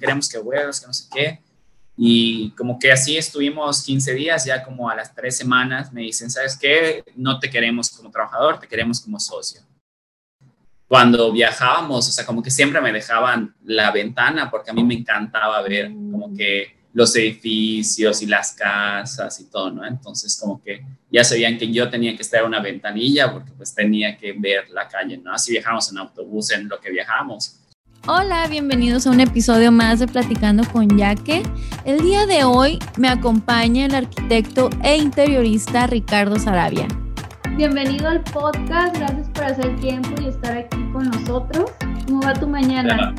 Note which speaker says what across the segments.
Speaker 1: queremos que vuelvas, que no sé qué. Y como que así estuvimos 15 días, ya como a las tres semanas me dicen, ¿sabes qué? No te queremos como trabajador, te queremos como socio. Cuando viajábamos, o sea, como que siempre me dejaban la ventana porque a mí me encantaba ver como que los edificios y las casas y todo, ¿no? Entonces como que ya sabían que yo tenía que estar en una ventanilla porque pues tenía que ver la calle, ¿no? Así viajamos en autobús, en lo que viajamos.
Speaker 2: Hola, bienvenidos a un episodio más de Platicando con Yaque. El día de hoy me acompaña el arquitecto e interiorista Ricardo Sarabia.
Speaker 3: Bienvenido al podcast, gracias por hacer tiempo y estar aquí con nosotros. ¿Cómo va tu mañana?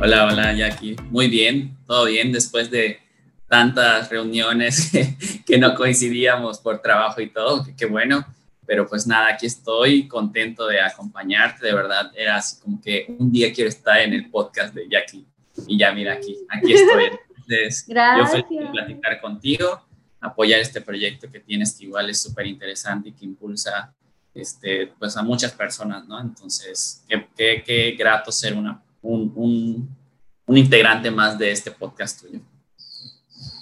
Speaker 1: Hola, hola, Jackie. Muy bien, todo bien después de tantas reuniones que, no coincidíamos por trabajo y todo, qué bueno. Pero pues nada, aquí estoy contento de acompañarte, de verdad, era así como que un día quiero estar en el podcast de Jackie. Y ya mira aquí, aquí estoy. Entonces,
Speaker 3: Gracias.
Speaker 1: yo feliz de platicar contigo, apoyar este proyecto que tienes que igual es súper interesante y que impulsa este, pues a muchas personas, ¿no? Entonces, qué, qué, qué grato ser una un, un, un integrante más de este podcast tuyo.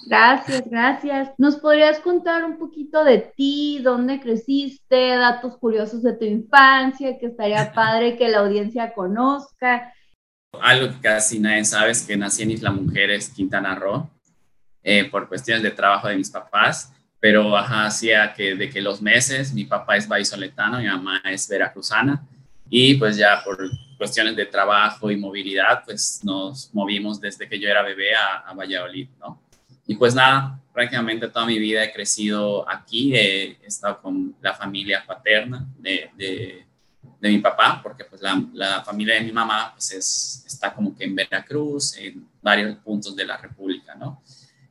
Speaker 3: Gracias, gracias. ¿Nos podrías contar un poquito de ti, dónde creciste, datos curiosos de tu infancia, que estaría padre que la audiencia conozca?
Speaker 1: Algo que casi nadie sabe es que nací en Isla Mujeres, Quintana Roo, eh, por cuestiones de trabajo de mis papás, pero ajá, hacía que de que los meses, mi papá es vallisoletano, mi mamá es veracruzana, y pues ya por cuestiones de trabajo y movilidad, pues nos movimos desde que yo era bebé a, a Valladolid, ¿no? Y pues nada, prácticamente toda mi vida he crecido aquí, he, estado con la familia paterna de, de, de mi papá, porque pues la, la, familia de mi mamá pues es, está como que en Veracruz, en varios puntos de la República, ¿no?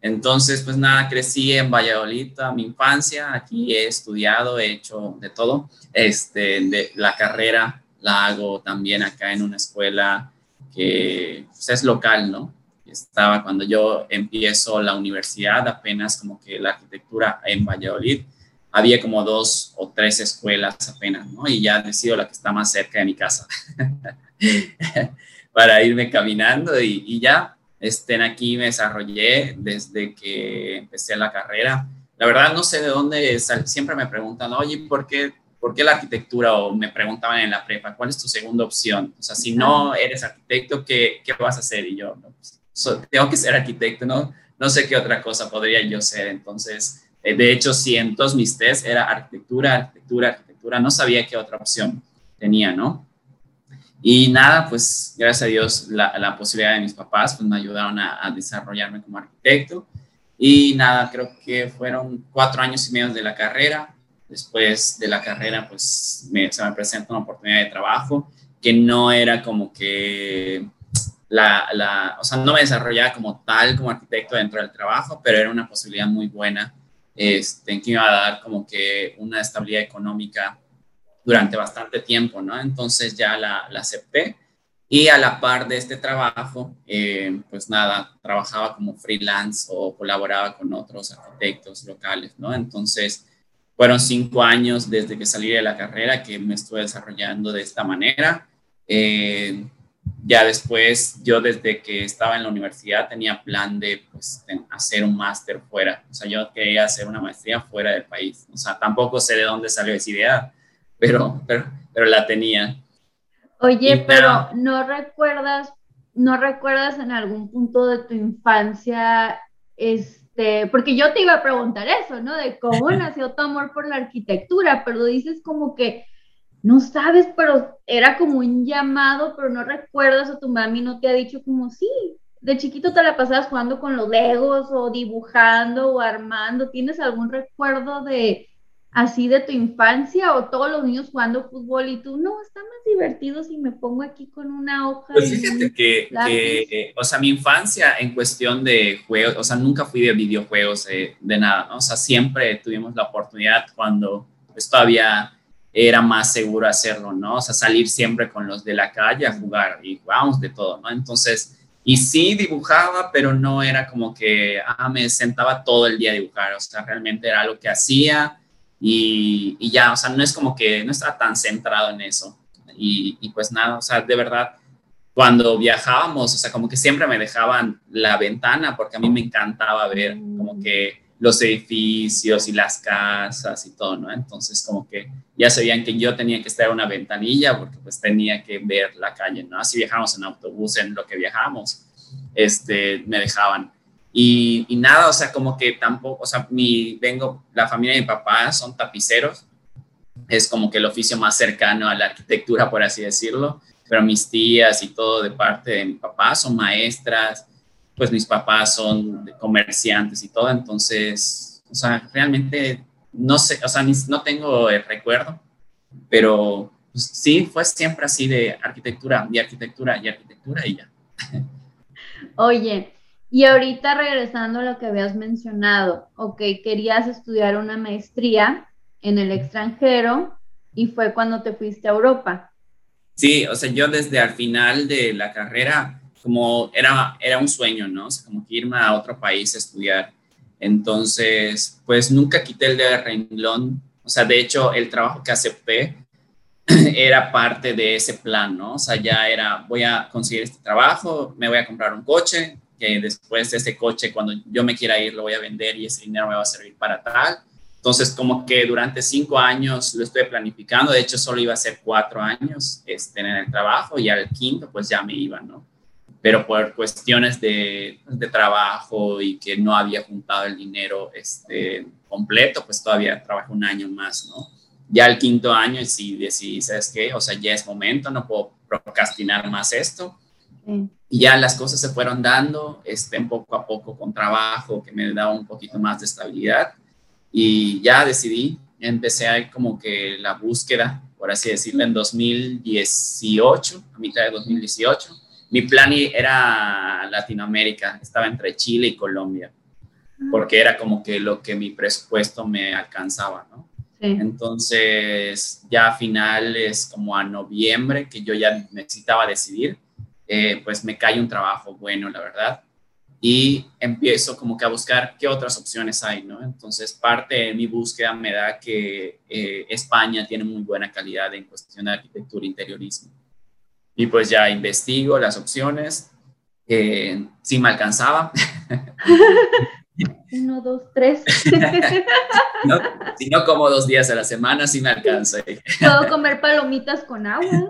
Speaker 1: Entonces, pues nada, crecí en Valladolid mi infancia, aquí he estudiado, he hecho de todo, este, de la carrera la hago también acá en una escuela que pues, es local, ¿no? Estaba cuando yo empiezo la universidad, apenas como que la arquitectura en Valladolid, había como dos o tres escuelas apenas, ¿no? Y ya decido la que está más cerca de mi casa para irme caminando y, y, ya estén aquí me desarrollé desde que empecé la carrera. La verdad no sé de dónde, siempre me preguntan, oye, ¿por qué ¿por qué la arquitectura? O me preguntaban en la prepa, ¿cuál es tu segunda opción? O sea, si no eres arquitecto, ¿qué, qué vas a hacer? Y yo, no, pues, so, tengo que ser arquitecto, ¿no? No sé qué otra cosa podría yo ser. Entonces, eh, de hecho, si en todos mis test era arquitectura, arquitectura, arquitectura, no sabía qué otra opción tenía, ¿no? Y nada, pues gracias a Dios la, la posibilidad de mis papás pues me ayudaron a, a desarrollarme como arquitecto. Y nada, creo que fueron cuatro años y medio de la carrera después de la carrera, pues me, se me presenta una oportunidad de trabajo que no era como que la, la, o sea, no me desarrollaba como tal como arquitecto dentro del trabajo, pero era una posibilidad muy buena este, en que iba a dar como que una estabilidad económica durante bastante tiempo, ¿no? Entonces ya la, la acepté y a la par de este trabajo, eh, pues nada, trabajaba como freelance o colaboraba con otros arquitectos locales, ¿no? Entonces, fueron cinco años desde que salí de la carrera que me estuve desarrollando de esta manera. Eh, ya después, yo desde que estaba en la universidad tenía plan de pues, hacer un máster fuera. O sea, yo quería hacer una maestría fuera del país. O sea, tampoco sé de dónde salió esa idea, pero, pero, pero la tenía.
Speaker 3: Oye, y pero nada. no recuerdas, no recuerdas en algún punto de tu infancia, es este, porque yo te iba a preguntar eso, ¿no? De cómo nació tu amor por la arquitectura, pero dices como que no sabes, pero era como un llamado, pero no recuerdas o tu mami no te ha dicho como sí. De chiquito te la pasabas jugando con los legos o dibujando o armando. ¿Tienes algún recuerdo de así de tu infancia o todos los niños jugando fútbol y tú, no, está más divertido si me pongo aquí con una hoja.
Speaker 1: Pues fíjate que, que, o sea, mi infancia en cuestión de juegos, o sea, nunca fui de videojuegos eh, de nada, ¿no? O sea, siempre tuvimos la oportunidad cuando pues todavía era más seguro hacerlo, ¿no? O sea, salir siempre con los de la calle a jugar y jugábamos de todo, ¿no? Entonces, y sí dibujaba, pero no era como que, ah, me sentaba todo el día a dibujar, o sea, realmente era algo que hacía y, y, ya, o sea, no es como que no estaba tan centrado en eso. Y, y, pues nada, o sea, de verdad cuando viajábamos, o sea, como que siempre me dejaban la ventana porque a mí me encantaba ver como mm. que los edificios y las casas y todo, ¿no? Entonces como que ya sabían que yo tenía que estar en una ventanilla porque pues tenía que ver la calle, ¿no? Así viajábamos en autobús, en lo que viajábamos, este, me dejaban. Y, y, nada, o sea, como que tampoco, o sea, mi, vengo, la familia de mi papá son tapiceros, es como que el oficio más cercano a la arquitectura, por así decirlo pero mis tías y todo de parte de mi papá son maestras, pues mis papás son comerciantes y todo, entonces, o sea, realmente no sé, o sea, no tengo el recuerdo, pero pues, sí, fue siempre así de arquitectura y arquitectura y arquitectura y ya.
Speaker 3: Oye, y ahorita regresando a lo que habías mencionado, ok, querías estudiar una maestría en el extranjero y fue cuando te fuiste a Europa.
Speaker 1: Sí, o sea, yo desde al final de la carrera, como era, era un sueño, ¿no? O sea, como que irme a otro país a estudiar. Entonces, pues nunca quité el de renglón. O sea, de hecho, el trabajo que acepté era parte de ese plan, ¿no? O sea, ya era, voy a conseguir este trabajo, me voy a comprar un coche, que después de ese coche, cuando yo me quiera ir, lo voy a vender y ese dinero me va a servir para tal. Entonces, como que durante cinco años lo estoy planificando, de hecho solo iba a ser cuatro años este, en el trabajo y al quinto pues ya me iba, ¿no? Pero por cuestiones de, de trabajo y que no había juntado el dinero este, completo, pues todavía trabajo un año más, ¿no? Ya el quinto año, si decidí, ¿sabes qué? O sea, ya es momento, no puedo procrastinar más esto. Y ya las cosas se fueron dando este, poco a poco con trabajo que me daba un poquito más de estabilidad y ya decidí, empecé ahí como que la búsqueda, por así decirlo, en 2018, a mitad de 2018. Mi plan era Latinoamérica, estaba entre Chile y Colombia, porque era como que lo que mi presupuesto me alcanzaba, ¿no? Entonces, ya a finales, como a noviembre, que yo ya necesitaba decidir, eh, pues me cae un trabajo bueno, la verdad y empiezo como que a buscar qué otras opciones hay, ¿no? Entonces, parte de mi búsqueda me da que eh, España tiene muy buena calidad en cuestión de arquitectura e interiorismo. Y pues ya investigo las opciones, eh, si me alcanzaba.
Speaker 3: Uno, dos, tres.
Speaker 1: si no como dos días a la semana, sí me alcanza.
Speaker 3: Puedo comer palomitas con agua.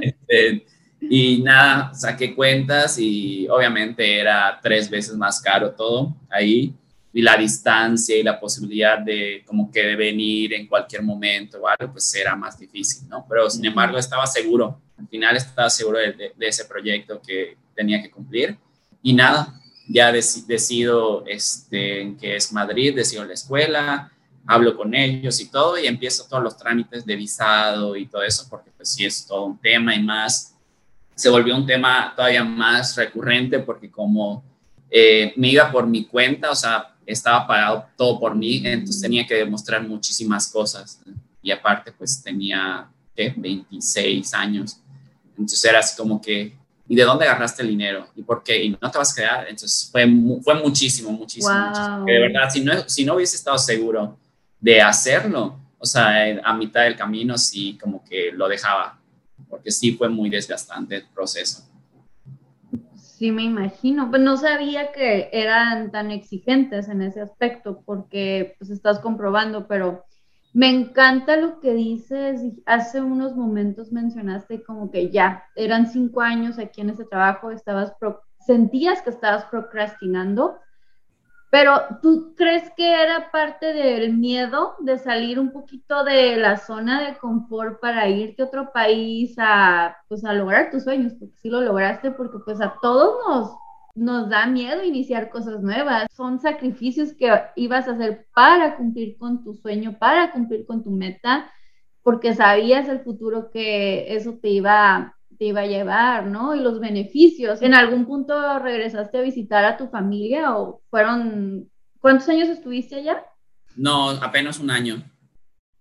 Speaker 1: Este, y nada, saqué cuentas y obviamente era tres veces más caro todo ahí. Y la distancia y la posibilidad de como que de venir en cualquier momento o algo, pues era más difícil, ¿no? Pero sin embargo estaba seguro, al final estaba seguro de, ese proyecto que tenía que cumplir. Y nada, ya decido este, que es Madrid, decido la escuela, hablo con ellos y todo, y empiezo todos los trámites de visado y todo eso, porque pues sí es todo un tema y más se volvió un tema todavía más recurrente porque como eh, me iba por mi cuenta, o sea, estaba pagado todo por mí, entonces tenía que demostrar muchísimas cosas. Y aparte, pues tenía ¿qué? 26 años. Entonces era así como que, ¿y de dónde agarraste el dinero? ¿Y por qué? ¿Y no te vas a quedar? Entonces fue, fue muchísimo, muchísimo. muchísimo. de verdad, si no, si no hubiese estado seguro de hacerlo, o sea, a mitad del camino sí como que lo dejaba porque sí fue muy desgastante el proceso.
Speaker 3: Sí, me imagino. Pues no sabía que eran tan exigentes en ese aspecto, porque pues estás comprobando, pero me encanta lo que dices. Hace unos momentos mencionaste como que ya eran cinco años aquí en ese trabajo, estabas sentías que estabas procrastinando pero ¿tú crees que era parte del miedo de salir un poquito de la zona de confort para irte a otro país a, pues, a lograr tus sueños? Porque sí lo lograste, porque pues a todos nos, nos da miedo iniciar cosas nuevas. Son sacrificios que ibas a hacer para cumplir con tu sueño, para cumplir con tu meta, porque sabías el futuro que eso te iba te iba a llevar, ¿no? Y los beneficios. ¿En algún punto regresaste a visitar a tu familia o fueron, ¿cuántos años estuviste allá?
Speaker 1: No, apenas un año,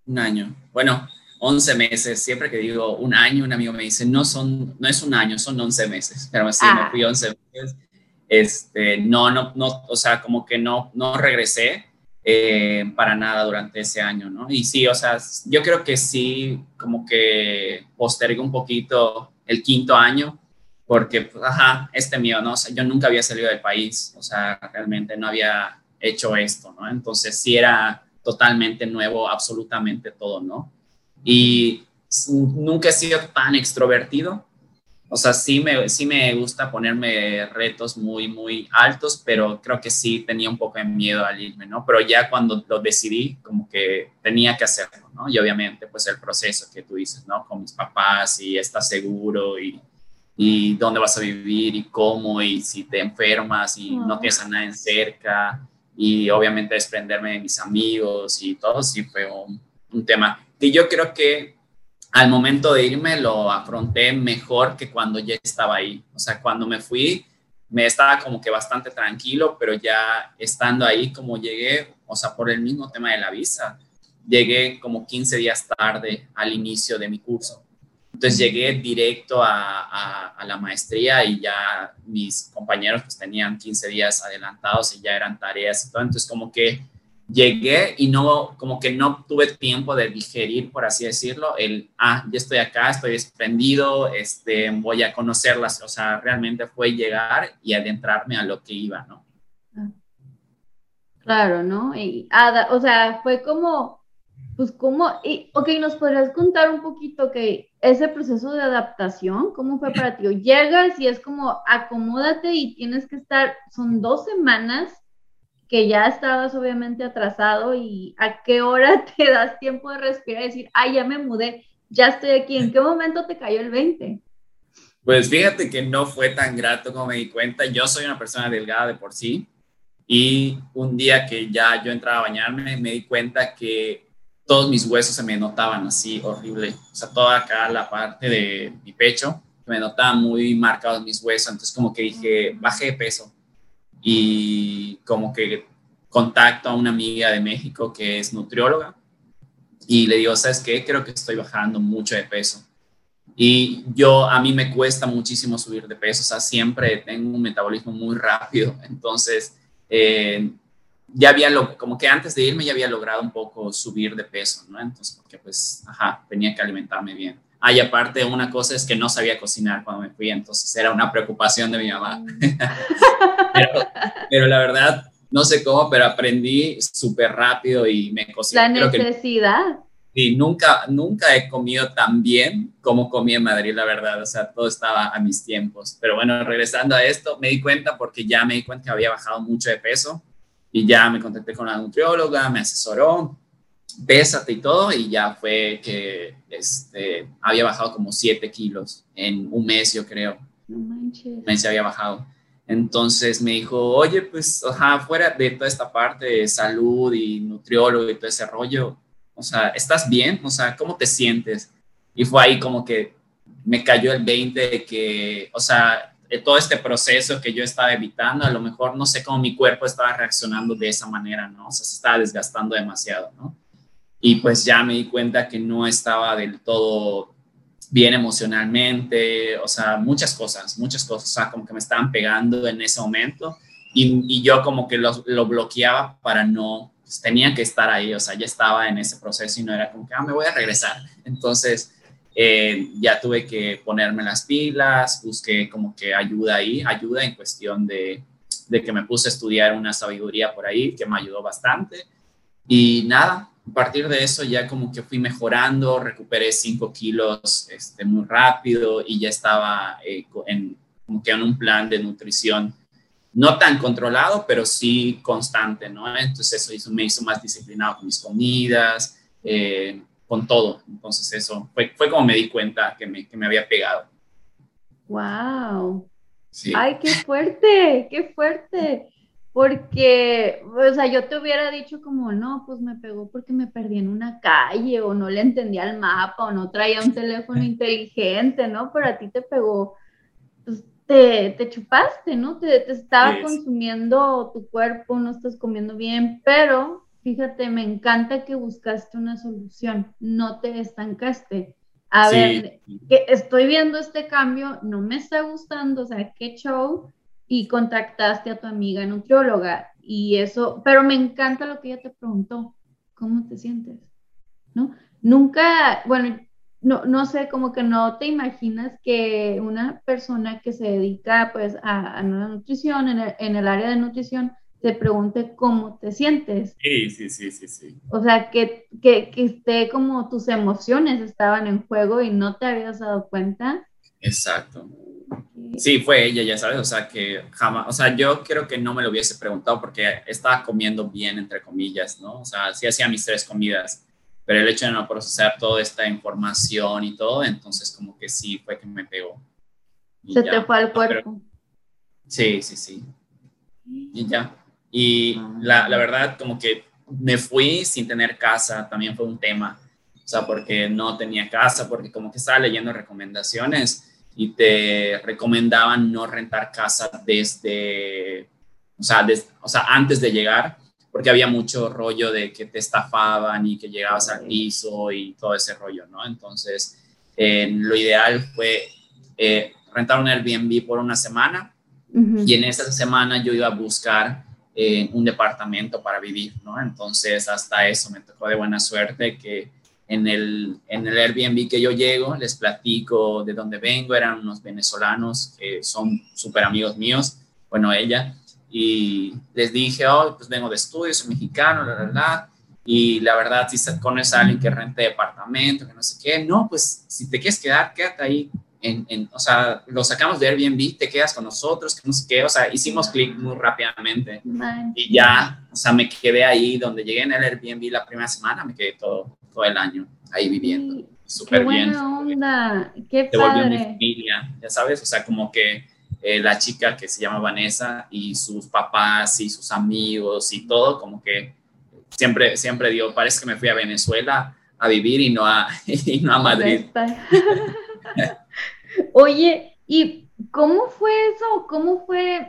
Speaker 1: un año. Bueno, 11 meses. Siempre que digo un año, un amigo me dice, no, son, no es un año, son 11 meses. Pero sí, me ah. fui 11 meses. Este, no, no, no, o sea, como que no, no regresé eh, para nada durante ese año, ¿no? Y sí, o sea, yo creo que sí, como que postergué un poquito el quinto año porque, pues, ajá, este mío, ¿no? O yo nunca había salido del país, o sea, realmente no había hecho esto, ¿no? Entonces sí era totalmente nuevo, absolutamente todo, ¿no? Y nunca he sido tan extrovertido, o sea, sí me, sí me gusta ponerme retos muy, muy altos, pero creo que sí tenía un poco de miedo al irme, ¿no? Pero ya cuando lo decidí, como que tenía que hacerlo, ¿no? Y obviamente, pues el proceso que tú dices, ¿no? Con mis papás y estás seguro y, y dónde vas a vivir y cómo y si te enfermas y no tienes a nadie cerca y obviamente desprenderme de mis amigos y todo, sí fue un, un tema que yo creo que al momento de irme lo afronté mejor que cuando ya estaba ahí. O sea, cuando me fui, me estaba como que bastante tranquilo, pero ya estando ahí, como llegué, o sea, por el mismo tema de la visa, llegué como 15 días tarde al inicio de mi curso. Entonces llegué directo a, a, la maestría y ya mis compañeros pues tenían 15 días adelantados y ya eran tareas y todo. Entonces como que llegué y no, como que no tuve tiempo de digerir, por así decirlo, el, ah, ya estoy acá, estoy desprendido, este, voy a conocerlas, o sea, realmente fue llegar y adentrarme a lo que iba, ¿no?
Speaker 3: Claro, ¿no? Y, o sea, fue como, pues como, y, ok, ¿nos podrías contar un poquito que ese proceso de adaptación, cómo fue para ti? llegas y es como, acomódate y tienes que estar, son dos semanas que ya estabas obviamente atrasado y a qué hora te das tiempo de respirar y decir, ay, ya me mudé, ya estoy aquí, ¿en qué momento te cayó el 20?
Speaker 1: Pues fíjate que no fue tan grato como me di cuenta, yo soy una persona delgada de por sí y un día que ya yo entraba a bañarme me di cuenta que todos mis huesos se me notaban así horrible, o sea, toda acá la parte de mi pecho me notaban muy marcados mis huesos, entonces como que dije, bajé de peso. Y como que contacto a una amiga de México que es nutrióloga y le digo, ¿sabes qué? Creo que estoy bajando mucho de peso. Y yo, a mí me cuesta muchísimo subir de peso, o sea, siempre tengo un metabolismo muy rápido, entonces, eh, ya había, lo, como que antes de irme ya había logrado un poco subir de peso, ¿no? Entonces, porque pues, ajá, tenía que alimentarme bien. Ah, y aparte, una cosa es que no sabía cocinar cuando me fui, entonces era una preocupación de mi mamá. Mm. pero, la verdad, no sé cómo, pero aprendí súper rápido y me cociné.
Speaker 3: La necesidad.
Speaker 1: y nunca, nunca he comido tan bien como comí en Madrid, la verdad. O sea, todo estaba a mis tiempos. Pero bueno, regresando a esto, me di cuenta porque ya me di cuenta que había bajado mucho de peso y ya me contacté con la nutrióloga, me asesoró pésate y todo, y ya fue que este, había bajado como 7 kilos en un mes, yo creo. No manches. Un mes había bajado. Entonces me dijo, oye, pues, ojalá fuera de toda esta parte de salud y nutriólogo y todo ese rollo, o sea, ¿estás bien? O sea, ¿cómo te sientes? Y fue ahí como que me cayó el 20 de que, o sea, de todo este proceso que yo estaba evitando, a lo mejor no sé cómo mi cuerpo estaba reaccionando de esa manera, ¿no? Se estaba desgastando demasiado, ¿no? y pues ya me di cuenta que no estaba del todo bien emocionalmente, o sea, muchas cosas, muchas cosas, como que me estaban pegando en ese momento y, y yo como que lo, lo, bloqueaba para no, pues tenía que estar ahí, o sea, ya estaba en ese proceso y no era como que, ah, me voy a regresar. Entonces, eh, ya tuve que ponerme las pilas, busqué como que ayuda ahí, ayuda en cuestión de, de que me puse a estudiar una sabiduría por ahí, que me ayudó bastante. Y nada, a partir de eso ya como que fui mejorando, recuperé 5 kilos este, muy rápido y ya estaba eh, en, como que en un plan de nutrición no tan controlado, pero sí constante, ¿no? Entonces eso hizo, me hizo más disciplinado con mis comidas, eh, con todo. Entonces eso fue, fue como me di cuenta que me, que me había pegado.
Speaker 3: ¡Wow! Sí. ¡Ay, qué fuerte! ¡Qué fuerte! porque, o sea, yo te hubiera dicho como, no, pues me pegó porque me perdí en una calle o no le entendía el mapa o no traía un teléfono inteligente, ¿no? Pero a ti te pegó, pues te, te chupaste, ¿no? Te, te estaba consumiendo tu cuerpo, no estás comiendo bien, pero fíjate, me encanta que buscaste una solución, no te estancaste. A ver, que estoy viendo este cambio, no me está gustando, o sea, qué show, y contactaste a tu amiga nutrióloga y eso, pero me encanta lo que ella te preguntó, ¿cómo te sientes? ¿No? Nunca, bueno, no, no sé, como que no te imaginas que una persona que se dedica pues a, a la nutrición, en el, en el, área de nutrición, te pregunte cómo te sientes.
Speaker 1: Sí, sí, sí, sí, sí.
Speaker 3: O sea, que, que, que esté como tus emociones estaban en juego y no te habías dado cuenta.
Speaker 1: Exacto. Sí, fue ella, ya sabes, o sea, que jamás, o sea, yo creo que no me lo hubiese preguntado porque estaba comiendo bien, entre comillas, ¿no? O sea, sí hacía mis tres comidas, pero el hecho de no procesar toda esta información y todo, entonces como que sí fue que me pegó.
Speaker 3: Se te fue al cuerpo.
Speaker 1: sí, sí, sí. Y ya. Y la, la verdad, como que me fui sin tener casa, también fue un tema. O sea, porque no tenía casa, porque como que estaba leyendo recomendaciones y te recomendaban no rentar casa desde, o sea, o sea, antes de llegar, porque había mucho rollo de que te estafaban y que llegabas al piso y todo ese rollo, ¿no? Entonces, eh, lo ideal fue eh, rentar un Airbnb por una semana y en esa semana yo iba a buscar eh, un departamento para vivir, ¿no? Entonces, hasta eso me tocó de buena suerte que en el, en el Airbnb que yo llego, les platico de dónde vengo, eran unos venezolanos que son súper amigos míos, bueno, ella, y les dije, oh, pues vengo de estudios, soy mexicano, la, la, la, y la verdad, si conoces a alguien que rente departamento, que no sé qué, no, pues si te quieres quedar, quédate ahí, en, en, o sea, lo sacamos de Airbnb, te quedas con nosotros, que no sé qué, o sea, hicimos clic muy rápidamente y ya, o sea, me quedé ahí donde llegué en el Airbnb la primera semana, me quedé todo, todo el año ahí viviendo. Súper
Speaker 3: qué
Speaker 1: bien.
Speaker 3: Onda, qué
Speaker 1: Te
Speaker 3: padre.
Speaker 1: volvió mi familia, ya sabes, o sea, como que eh, la chica que se llama Vanessa y sus papás y sus amigos y todo, como que siempre, siempre digo, parece que me fui a Venezuela a vivir y no a, y no a Madrid.
Speaker 3: Oye, ¿y cómo fue eso? ¿Cómo fue?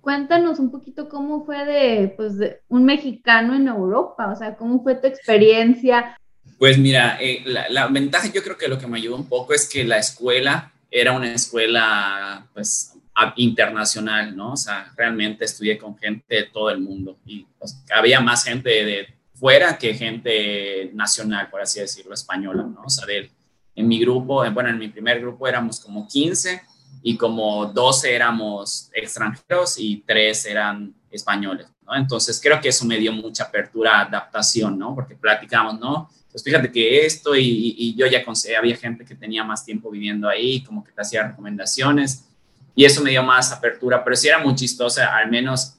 Speaker 3: Cuéntanos un poquito cómo fue de, pues, de un mexicano en Europa, o sea, cómo fue tu experiencia.
Speaker 1: Pues mira, eh, la, ventaja yo creo que lo que me ayudó un poco es que la escuela era una escuela pues internacional, ¿no? O sea, realmente estudié con gente de todo el mundo y pues, había más gente de fuera que gente nacional, por así decirlo, española, ¿no? O sea, de, en mi grupo, bueno, en mi primer grupo éramos como 15 y como 12 éramos extranjeros y 3 eran españoles, ¿no? Entonces creo que eso me dio mucha apertura adaptación, ¿no? Porque platicamos, ¿no? Pues fíjate que esto y, y yo ya había gente que tenía más tiempo viviendo ahí, como que te hacía recomendaciones y eso me dio más apertura, pero sí era muy chistosa, al menos,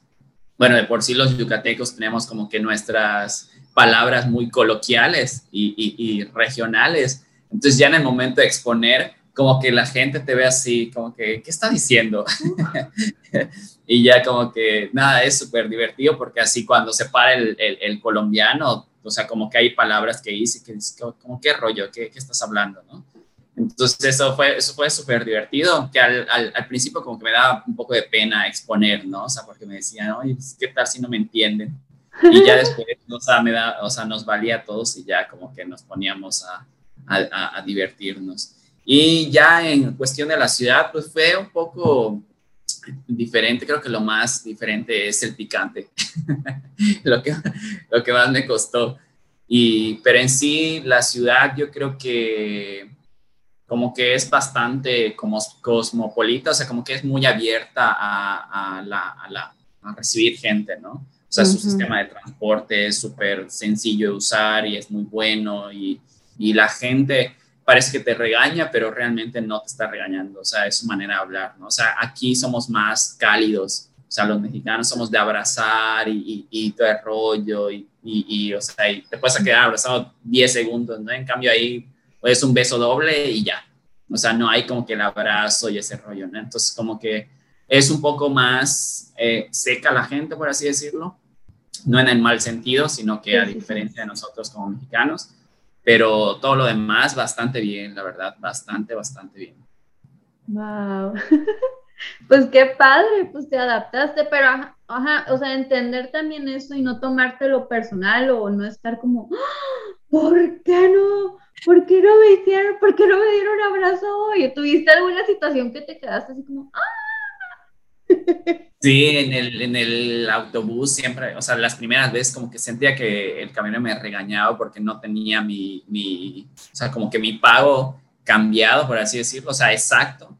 Speaker 1: bueno, de por sí los yucatecos tenemos como que nuestras palabras muy coloquiales y, y regionales, entonces ya en el momento de exponer, como que la gente te ve así, como que, ¿qué está diciendo? y ya como que, nada, es súper divertido porque así cuando se para el, el, el, colombiano, o sea, como que hay palabras que dice, que dice, como, ¿qué rollo? ¿Qué, ¿Qué, estás hablando? ¿no? Entonces eso fue eso fue súper divertido, que al, al, al, principio como que me daba un poco de pena exponer, ¿no? O sea, porque me decían, oye, ¿qué tal si no me entienden? Y ya después, o sea, me da, o sea, nos valía a todos y ya como que nos poníamos a, a, a, divertirnos. Y ya en cuestión de la ciudad, pues fue un poco diferente, creo que lo más diferente es el picante, lo, que, lo que más me costó. Y, pero en sí, la ciudad yo creo que como que es bastante como cosmopolita, o sea, como que es muy abierta a, a, la, a, la, a recibir gente, ¿no? O sea, uh -huh. su sistema de transporte es súper sencillo de usar y es muy bueno y, y la gente parece que te regaña, pero realmente no te está regañando, o sea, es su manera de hablar, ¿no? O sea, aquí somos más cálidos, o sea, los mexicanos somos de abrazar y, y, y todo el rollo y, y, o sea, y te puedes quedar abrazado 10 segundos, ¿no? En cambio ahí es un beso doble y ya, o sea, no hay como que el abrazo y ese rollo, ¿no? Entonces, como que es un poco más eh, seca la gente, por así decirlo, no en el mal sentido, sino que a diferencia de nosotros como mexicanos, pero todo lo demás bastante bien, la verdad, bastante, bastante bien.
Speaker 3: Wow. Pues qué padre, pues te adaptaste, pero ajá, o sea, entender también eso y no tomártelo personal o no estar como, ¡Ah! ¿por qué no? ¿Por qué no me hicieron? ¿Por qué no me dieron abrazo hoy? ¿Tuviste alguna situación que te quedaste así como, ¡ah!
Speaker 1: Sí, en el, en el autobús siempre, o sea, las primeras veces como que sentía que el camionero me regañaba porque no tenía mi, mi, o sea, como que mi pago cambiado, por así decirlo, o sea, exacto.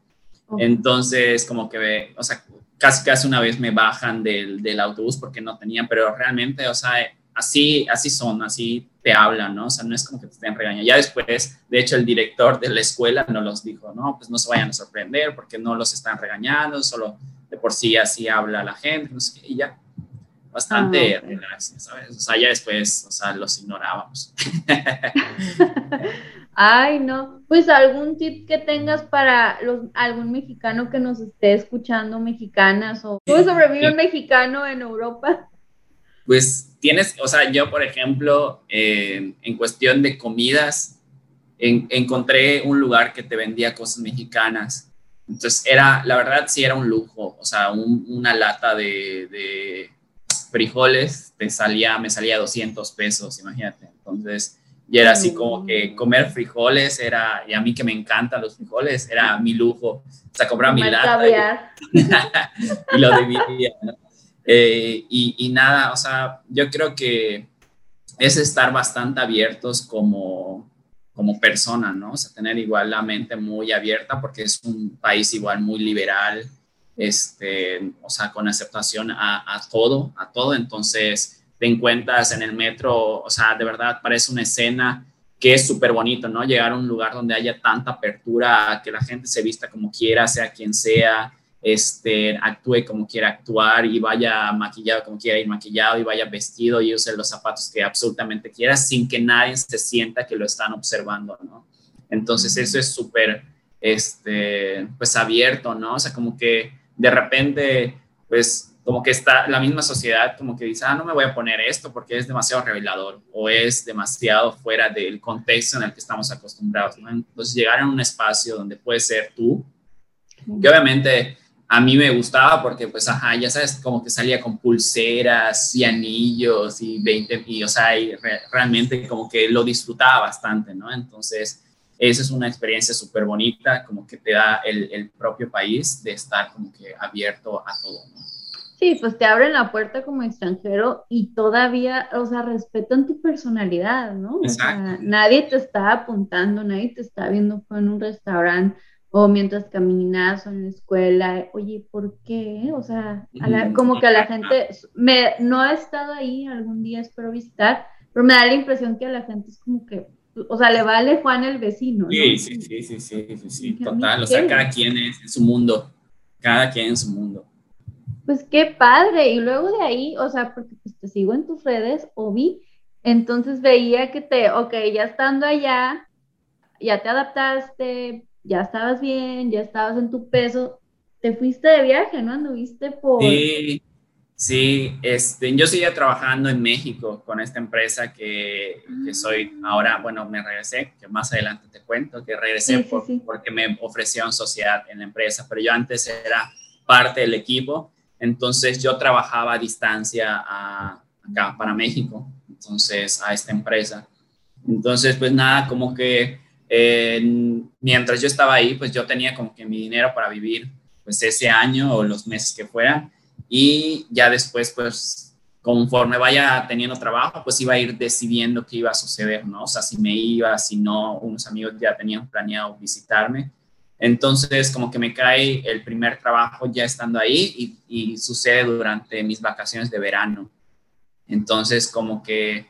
Speaker 1: Entonces, como que, o sea, casi casi una vez me bajan del, del autobús porque no tenían, pero realmente, o sea, así, así son, así te hablan, ¿no? O sea, no es como que te estén regañando. Ya después, de hecho, el director de la escuela nos los dijo, no, pues no se vayan a sorprender porque no los están regañando, solo de por sí así habla la gente, no sé qué, y ya. Bastante ah, relax, ¿sabes? O sea, ya después, o sea, los ignorábamos.
Speaker 3: Ay, no. Pues algún tip que tengas para los, algún mexicano que nos esté escuchando, mexicanas, o ¿cómo sobrevivir un mexicano en Europa?
Speaker 1: Pues tienes, o sea, yo, por ejemplo, eh, en cuestión de comidas, encontré un lugar que te vendía cosas mexicanas. Entonces, era, la verdad, sí era un lujo. O sea, una lata de, de, frijoles te salía, me salía 200 pesos, imagínate. Entonces, y era así como que mm. comer frijoles era, y a mí que me encantan los frijoles, era mi lujo. O sea, compraba mi lata y, lo dividía. Eh, y, y, nada, o sea, yo creo que es estar bastante abiertos como, como persona, ¿no? O sea, tener igual la mente muy abierta porque es un país igual muy liberal, este, o sea, con aceptación a, a todo, a todo. Entonces, te encuentras en el metro, o sea, de verdad parece una escena que es súper bonito, ¿no? Llegar a un lugar donde haya tanta apertura, que la gente se vista como quiera, sea quien sea, este, actúe como quiera actuar y vaya maquillado como quiera ir maquillado y vaya vestido y use los zapatos que absolutamente quiera sin que nadie se sienta que lo están observando, ¿no? Entonces eso es súper, este, pues abierto, ¿no? O sea, como que de repente, pues como que está la misma sociedad como que dice, ah, no me voy a poner esto porque es demasiado revelador o es demasiado fuera del contexto en el que estamos acostumbrados, ¿no? Entonces llegar a un espacio donde puedes ser tú, que obviamente a mí me gustaba porque, pues, ajá, ya sabes, como que salía con pulseras y anillos y 20, y, o sea, y realmente como que lo disfrutaba bastante, ¿no? Entonces, esa es una experiencia súper bonita, como que te da el, el, propio país de estar como que abierto a todo, ¿no?
Speaker 3: Sí, pues te abren la puerta como extranjero y todavía, o sea, respetan tu personalidad, ¿no? O sea, nadie te está apuntando, nadie te está viendo en un restaurante o mientras caminas o en la escuela, oye, ¿por qué? O sea, como que a la gente, me, no he estado ahí, algún día espero visitar, pero me da la impresión que a la gente es como que, o sea, le vale Juan el vecino.
Speaker 1: Sí, sí, sí, sí, sí, sí, total, o sea, cada quien es en su mundo, cada quien en su mundo.
Speaker 3: Pues qué padre, y luego de ahí, o sea, porque pues te sigo en tus redes, o vi, entonces veía que te, ok, ya estando allá, ya te adaptaste, ya estabas bien, ya estabas en tu peso, te fuiste de viaje, ¿no? Anduviste por...
Speaker 1: Sí, sí, este, yo seguía trabajando en México con esta empresa que, que soy ahora, bueno, me regresé, que más adelante te cuento, que regresé porque me ofrecieron sociedad en la empresa, pero yo antes era parte del equipo, entonces yo trabajaba a distancia acá para México, entonces a esta empresa. Entonces, pues nada, como que mientras yo estaba ahí, pues yo tenía como que mi dinero para vivir pues ese año o los meses que fueran y ya después pues conforme vaya teniendo trabajo pues iba a ir decidiendo qué iba a suceder, ¿no? O sea, si me iba, si no, unos amigos ya tenían planeado visitarme. Entonces como que me cae el primer trabajo ya estando ahí y, y sucede durante mis vacaciones de verano. Entonces como que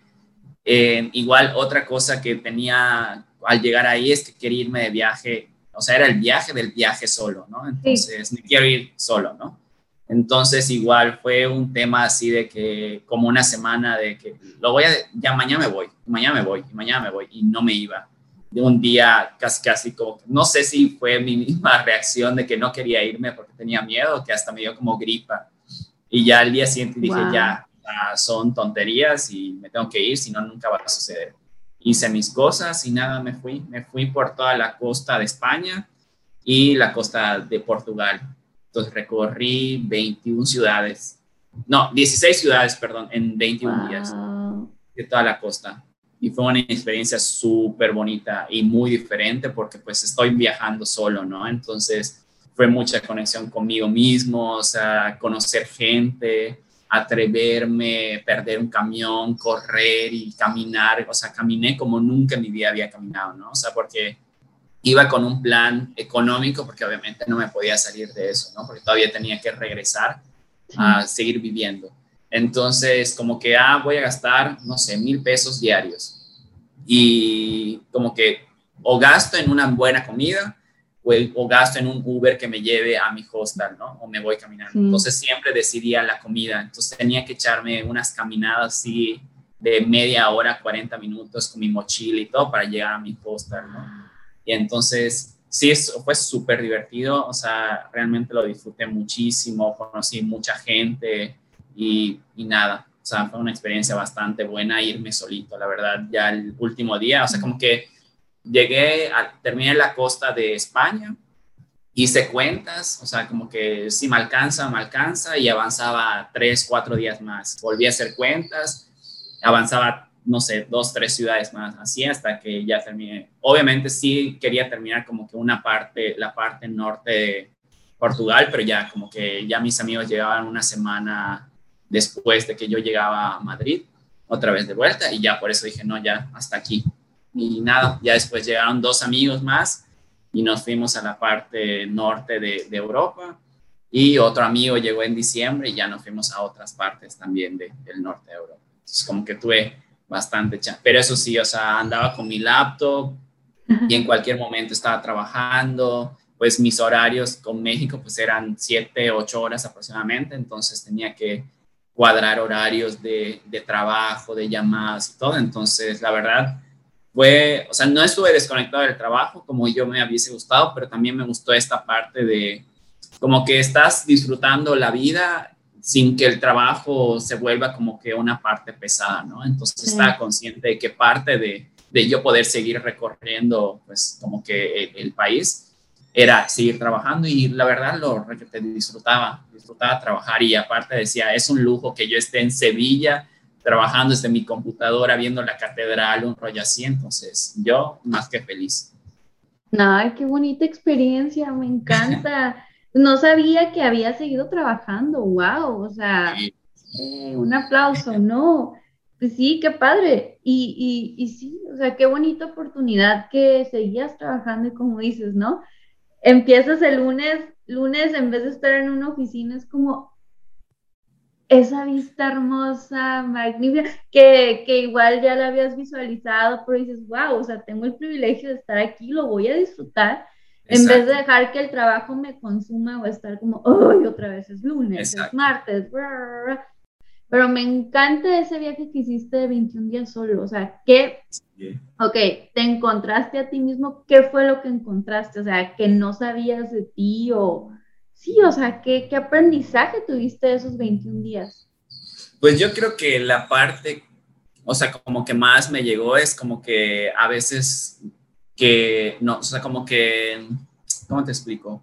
Speaker 1: eh, igual otra cosa que tenía al llegar ahí es que quería irme de viaje, o sea, era el viaje del viaje solo, ¿no? Entonces, me quiero ir solo, ¿no? Entonces, igual fue un tema así de que, como una semana de que lo voy a, ya mañana me voy, mañana me voy, mañana me voy, y no me iba. De un día casi, casi como, no sé si fue mi misma reacción de que no quería irme porque tenía miedo, que hasta me dio como gripa. Y ya al día siguiente dije, ya, son tonterías y me tengo que ir, si no, nunca va a suceder hice mis cosas y nada, me fui. Me fui por toda la costa de España y la costa de Portugal. Entonces recorrí 21 ciudades. No, 16 ciudades, perdón, en 21 días de toda la costa. Y fue una experiencia súper bonita y muy diferente porque pues estoy viajando solo, ¿no? Entonces fue mucha conexión conmigo mismo, o sea, conocer gente, atreverme, perder un camión, correr y caminar, o sea, caminé como nunca en mi vida había caminado, ¿no? O sea, porque iba con un plan económico, porque obviamente no me podía salir de eso, ¿no? Porque todavía tenía que regresar a seguir viviendo. Entonces, como que, ah, voy a gastar, no sé, mil pesos diarios. Y como que o gasto en una buena comida o, gasto en un Uber que me lleve a mi hostel, ¿no? O me voy caminando. Entonces siempre decidía la comida. Entonces tenía que echarme unas caminadas así de media hora, 40 minutos con mi mochila y todo para llegar a mi hostel, ¿no? Y entonces sí, eso fue súper divertido. O sea, realmente lo disfruté muchísimo. Conocí mucha gente y, y nada. O sea, fue una experiencia bastante buena irme solito, la verdad, ya el último día. O sea, como que llegué, a, terminé la costa de España, hice cuentas, o sea, como que si me alcanza, me alcanza, y avanzaba tres, cuatro días más. Volví a hacer cuentas, avanzaba, no sé, dos, tres ciudades más, así hasta que ya terminé. Obviamente sí quería terminar como que una parte, la parte norte de Portugal, pero ya como que ya mis amigos llegaban una semana después de que yo llegaba a Madrid, otra vez de vuelta, y ya por eso dije, no, ya, hasta aquí y nada, ya después llegaron dos amigos más y nos fuimos a la parte norte de, Europa. Y otro amigo llegó en diciembre y ya nos fuimos a otras partes también del norte de Europa. Entonces como que tuve bastante chance, pero eso sí, o sea, andaba con mi laptop y en cualquier momento estaba trabajando, pues mis horarios con México pues eran siete, ocho horas aproximadamente, entonces tenía que cuadrar horarios de, de trabajo, de llamadas y todo, entonces la verdad fue, o sea, no estuve desconectado del trabajo como yo me hubiese gustado, pero también me gustó esta parte de como que estás disfrutando la vida sin que el trabajo se vuelva como que una parte pesada, ¿no? Entonces estaba consciente de que parte de, de, yo poder seguir recorriendo, pues como que el, país era seguir trabajando y la verdad lo que disfrutaba, disfrutaba trabajar y aparte decía, es un lujo que yo esté en Sevilla trabajando desde mi computadora, viendo la catedral, un rollo así, entonces yo más que feliz.
Speaker 3: Ay, qué bonita experiencia, me encanta. No sabía que había seguido trabajando, wow, o sea, eh, un aplauso, ¿no? Pues sí, qué padre. Y, y, y sí, o sea, qué bonita oportunidad que seguías trabajando y como dices, ¿no? Empiezas el lunes, lunes en vez de estar en una oficina, es como, esa vista hermosa, magnífica, que, que, igual ya la habías visualizado, pero dices, wow, o sea, tengo el privilegio de estar aquí, lo voy a disfrutar, en vez de dejar que el trabajo me consuma o estar como, ¡ay, otra vez es lunes, es martes! Pero me encanta ese viaje que hiciste de 21 días solo, o sea, que, ok, te encontraste a ti mismo, ¿qué fue lo que encontraste? O sea, que no sabías de ti o Sí, o sea, ¿qué, ¿qué, aprendizaje tuviste de esos 21 días?
Speaker 1: Pues yo creo que la parte, o sea, como que más me llegó es como que a veces que, no, o sea, como que, ¿cómo te explico?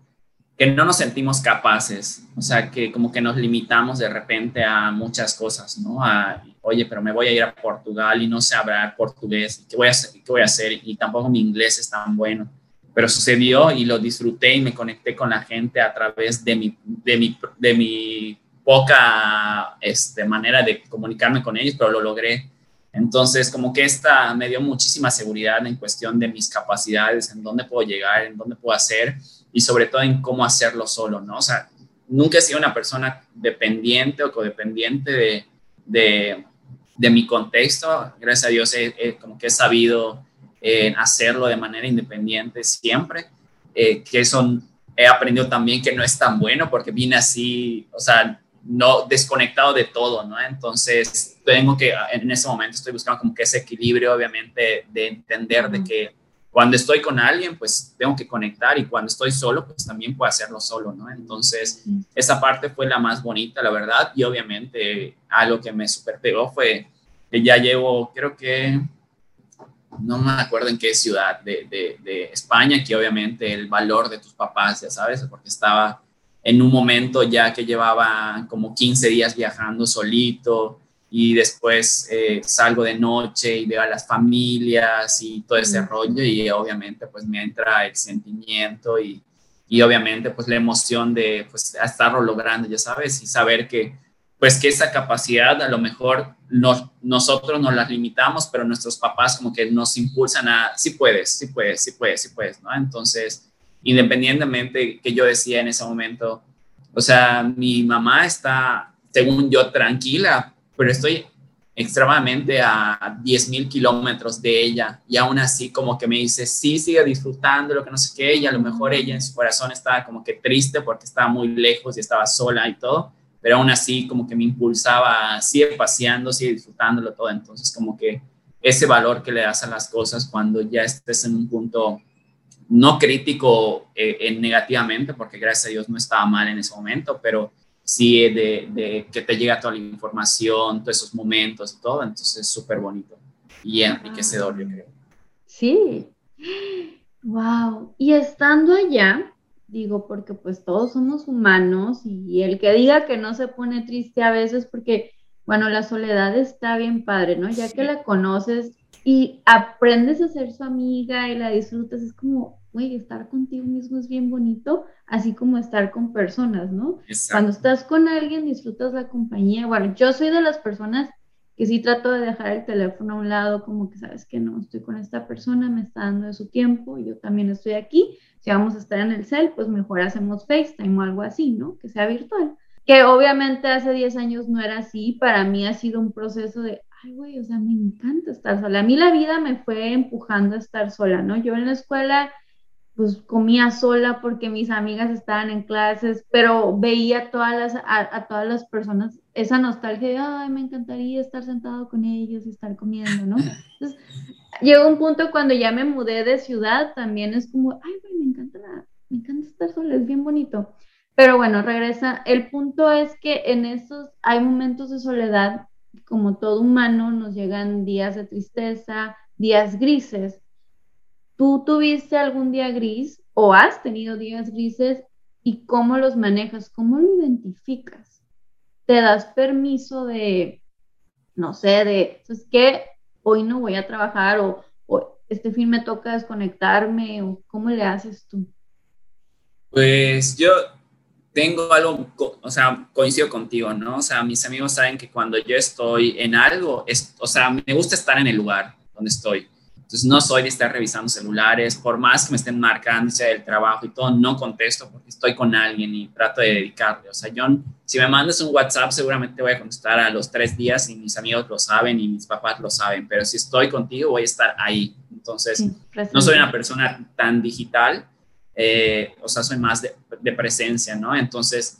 Speaker 1: Que no nos sentimos capaces, o sea, que como que nos limitamos de repente a muchas cosas, ¿no? A, oye, pero me voy a ir a Portugal y no sé hablar portugués, ¿qué voy a? ¿Qué voy a hacer? Y tampoco mi inglés es tan bueno pero sucedió y lo disfruté y me conecté con la gente a través de mi, de mi, de mi poca este, manera de comunicarme con ellos, pero lo logré. Entonces, como que esta me dio muchísima seguridad en cuestión de mis capacidades, en dónde puedo llegar, en dónde puedo hacer y sobre todo en cómo hacerlo solo, ¿no? O sea, nunca he sido una persona dependiente o codependiente de, de, de mi contexto. Gracias a Dios, como que he sabido en hacerlo de manera independiente siempre, eh, que eso he aprendido también que no es tan bueno porque vine así, o sea, no desconectado de todo, ¿no? Entonces, tengo que, en ese momento estoy buscando como que ese equilibrio, obviamente, de entender de que cuando estoy con alguien, pues tengo que conectar y cuando estoy solo, pues también puedo hacerlo solo, ¿no? Entonces, esa parte fue la más bonita, la verdad, y obviamente algo que me super pegó fue que ya llevo, creo que no me acuerdo en qué ciudad de, de, España, que obviamente el valor de tus papás, ya sabes, porque estaba en un momento ya que llevaba como 15 días viajando solito y después eh, salgo de noche y veo a las familias y todo ese rollo y obviamente pues me entra el sentimiento y, y obviamente pues la emoción de pues estarlo logrando, ya sabes, y saber que pues que esa capacidad a lo mejor nosotros nos la limitamos, pero nuestros papás como que nos impulsan a, sí puedes, sí puedes, sí puedes, sí puedes, ¿no? Entonces, independientemente que yo decía en ese momento, o sea, mi mamá está, según yo, tranquila, pero estoy extremadamente a 10 mil kilómetros de ella y aún así como que me dice, sí, sigue disfrutando lo que no sé qué, y a lo mejor ella en su corazón estaba como que triste porque estaba muy lejos y estaba sola y todo, pero aún así como que me impulsaba, sigue paseando, sigue disfrutándolo todo, entonces como que ese valor que le das a las cosas cuando ya estés en un punto no crítico eh, negativamente, porque gracias a Dios no estaba mal en ese momento, pero sí de, que te llega toda la información, todos esos momentos y todo, entonces es súper bonito y enriquecedor, yo creo.
Speaker 3: Sí, wow. Y estando allá, digo, porque pues todos somos humanos y el que diga que no se pone triste a veces porque, bueno, la soledad está bien padre, ¿no? Ya que la conoces y aprendes a ser su amiga y la disfrutas, es como, güey, estar contigo mismo es bien bonito, así como estar con personas, ¿no? Cuando estás con alguien disfrutas la compañía. Bueno, yo soy de las personas que sí trato de dejar el teléfono a un lado, como que sabes que no, estoy con esta persona, me está dando de su tiempo, yo también estoy aquí. Si vamos a estar en el cel, pues mejor hacemos FaceTime o algo así, ¿no? Que sea virtual. Que obviamente hace 10 años no era así, para mí ha sido un proceso de, ay, güey, o sea, me encanta estar sola. A mí la vida me fue empujando a estar sola, ¿no? Yo en la escuela pues comía sola porque mis amigas estaban en clases, pero veía todas las, a, todas las personas esa nostalgia de, ay, me encantaría estar sentado con ellos y estar comiendo, ¿no? Entonces, llegó un punto cuando ya me mudé de ciudad, también es como, ay, me encanta, me encanta estar sola, es bien bonito. Pero bueno, regresa, el punto es que en esos hay momentos de soledad, como todo humano, nos llegan días de tristeza, días grises, ¿Tú tuviste algún día gris o has tenido días grises y cómo los manejas? ¿Cómo lo identificas? ¿Te das permiso de, no sé, de, es que hoy no voy a trabajar o, este fin me toca desconectarme o cómo le haces tú?
Speaker 1: Pues yo tengo algo, o sea, coincido contigo, ¿no? O sea, mis amigos saben que cuando yo estoy en algo, o sea, me gusta estar en el lugar donde estoy. Entonces no soy de estar revisando celulares, por más que me estén marcando, sea el trabajo y todo, no contesto porque estoy con alguien y trato de dedicarle. O sea, yo, si me mandas un WhatsApp, seguramente voy a contestar a los tres días y mis amigos lo saben y mis papás lo saben, pero si estoy contigo, voy a estar ahí. Entonces, no soy una persona tan digital, eh, o sea, soy más de, de presencia, ¿no? Entonces,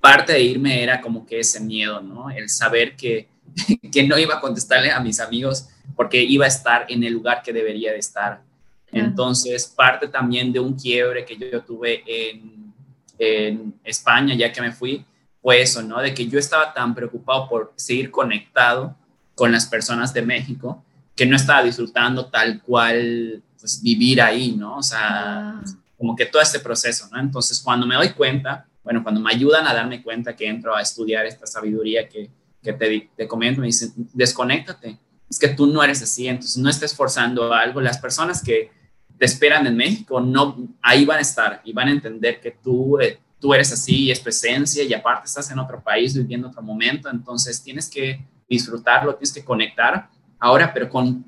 Speaker 1: parte de irme era como que ese miedo, ¿no? El saber que, que no iba a contestarle a mis amigos porque iba a estar en el lugar que debería de estar. Entonces, parte también de un quiebre que yo tuve en, en, España, ya que me fui, fue eso, ¿no? De que yo estaba tan preocupado por seguir conectado con las personas de México que no estaba disfrutando tal cual pues, vivir ahí, ¿no? O sea, ah. como que todo este proceso, ¿no? Entonces, cuando me doy cuenta, bueno, cuando me ayudan a darme cuenta que entro a estudiar esta sabiduría que, que te, te comento, me dicen, desconéctate, es que tú no eres así, entonces no estés forzando algo. Las personas que te esperan en México, no, ahí van a estar y van a entender que tú, eh, tú eres así y es presencia y aparte estás en otro país viviendo otro momento, entonces tienes que disfrutarlo, tienes que conectar ahora, pero con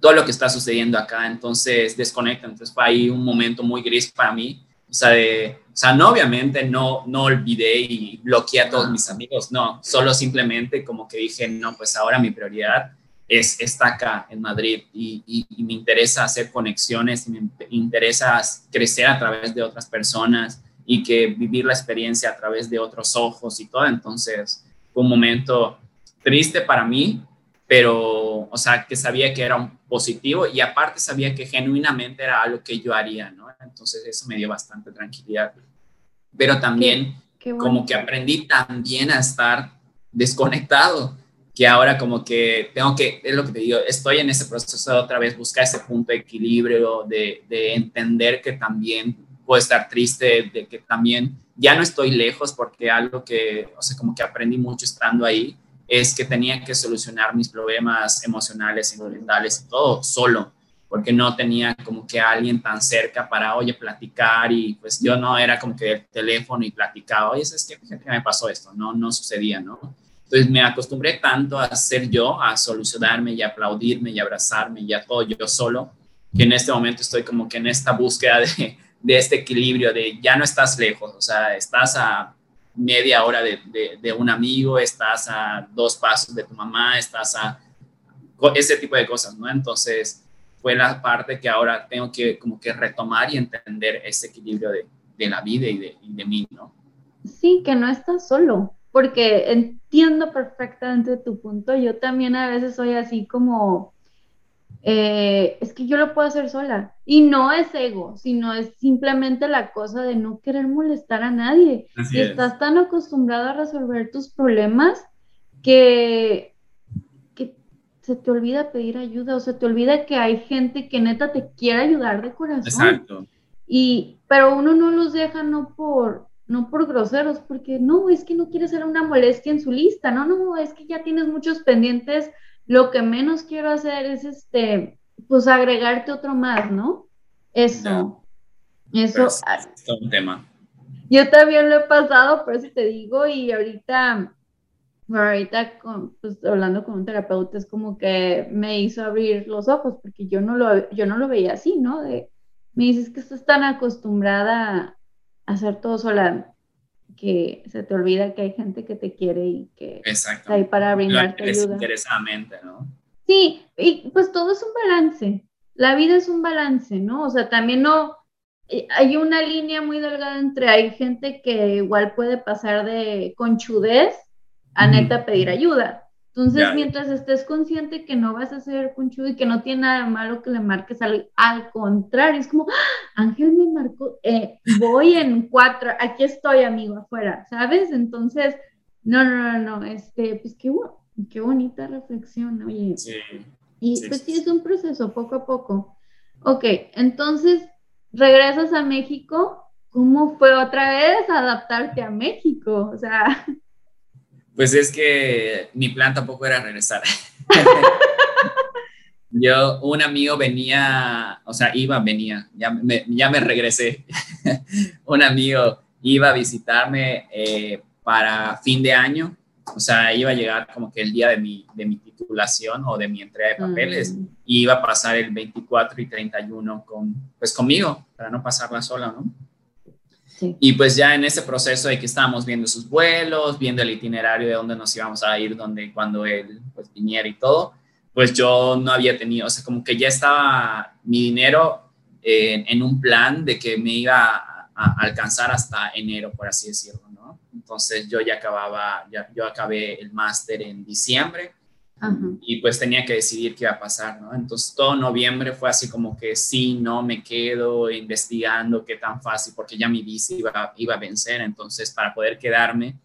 Speaker 1: todo lo que está sucediendo acá, entonces desconecta, entonces fue ahí un momento muy gris para mí, o sea, de, o sea, no obviamente no, no olvidé y bloqueé a todos mis amigos, no, solo simplemente como que dije, no, pues ahora mi prioridad es, está acá en Madrid y, me interesa hacer conexiones y me interesa crecer a través de otras personas y que vivir la experiencia a través de otros ojos y todo. Entonces, fue un momento triste para mí, pero, o sea, que sabía que era un positivo y aparte sabía que genuinamente era algo que yo haría, ¿no? Entonces, eso me dio bastante tranquilidad. Pero también, como que aprendí también a estar desconectado que ahora como que tengo que, es lo que te digo, estoy en ese proceso de otra vez buscar ese punto de equilibrio, de, de entender que también puedo estar triste, de que también ya no estoy lejos porque algo que, o sea, como que aprendí mucho estando ahí, es que tenía que solucionar mis problemas emocionales y mentales y todo solo, porque no tenía como que alguien tan cerca para, oye, platicar y pues yo no era como que el teléfono y platicaba, oye, es que me pasó esto, no, no sucedía, ¿no? Entonces me acostumbré tanto a ser yo, a solucionarme y aplaudirme y abrazarme y a todo yo solo, que en este momento estoy como que en esta búsqueda de, de este equilibrio, de ya no estás lejos, o sea, estás a media hora de, de, un amigo, estás a dos pasos de tu mamá, estás a ese tipo de cosas, ¿no? Entonces, fue la parte que ahora tengo que como que retomar y entender ese equilibrio de, de la vida y de, de, mí, ¿no?
Speaker 3: Sí, que no estás solo, porque entiendo perfectamente tu punto. Yo también a veces soy así como, eh, es que yo lo puedo hacer sola. Y no es ego, sino es simplemente la cosa de no querer molestar a nadie. y estás tan acostumbrado a resolver tus problemas que se te olvida pedir ayuda o se te olvida que hay gente que neta te quiere ayudar de corazón. Exacto. Y, pero uno no los deja no por, no por groseros, porque no, es que no quiere ser una molestia en su lista, no, no, es que ya tienes muchos pendientes, lo que menos quiero hacer es este, pues agregarte otro más, ¿no? Eso. Eso.
Speaker 1: es un tema.
Speaker 3: Yo también lo he pasado, por eso te digo, y ahorita ahorita pues, hablando con un terapeuta es como que me hizo abrir los ojos porque yo no lo, yo no lo veía así, ¿no? De, me dices que estás tan acostumbrada hacer todo sola que se te olvida que hay gente que te quiere y que está ahí para brindarte ayuda.
Speaker 1: Interesadamente, ¿no?
Speaker 3: Sí, y pues todo es un balance. La vida es un balance, ¿no? O sea, también no, eh, hay una línea muy delgada entre hay gente que igual puede pasar de conchudez a neta pedir ayuda. Entonces, mientras estés consciente que no vas a ser conchudo y que no tiene nada de malo que le marques al, al contrario, es como, ¡Ah! Ángel me marcó, eh, voy en cuatro, aquí estoy, amigo, afuera, ¿sabes? Entonces, no, no, no, no, este, pues qué, qué bonita reflexión, oye. Sí. Y pues sí, es un proceso, poco a poco. Ok, entonces, regresas a México, ¿cómo fue otra vez adaptarte a México? O sea...
Speaker 1: Pues es que mi plan tampoco era regresar. Yo, un amigo venía, o sea, iba, venía, ya me, ya me regresé. un amigo iba a visitarme eh, para fin de año, o sea, iba a llegar como que el día de mi, de mi titulación o de mi entrega de papeles, mm. y iba a pasar el 24 y 31 con, pues conmigo, para no pasarla sola, ¿no? Y pues ya en ese proceso de que estábamos viendo sus vuelos, viendo el itinerario de dónde nos íbamos a ir, dónde, cuando él pues, viniera y todo, pues yo no había tenido, o sea, como que ya estaba mi dinero en un plan de que me iba a, a, alcanzar hasta enero, por así decirlo, ¿no? Entonces yo ya acababa, ya, yo acabé el máster en diciembre y pues tenía que decidir qué iba a pasar, ¿no? Entonces todo noviembre fue así como que sí, no, me quedo investigando qué tan fácil, porque ya mi visa iba, iba a vencer, entonces para poder quedarme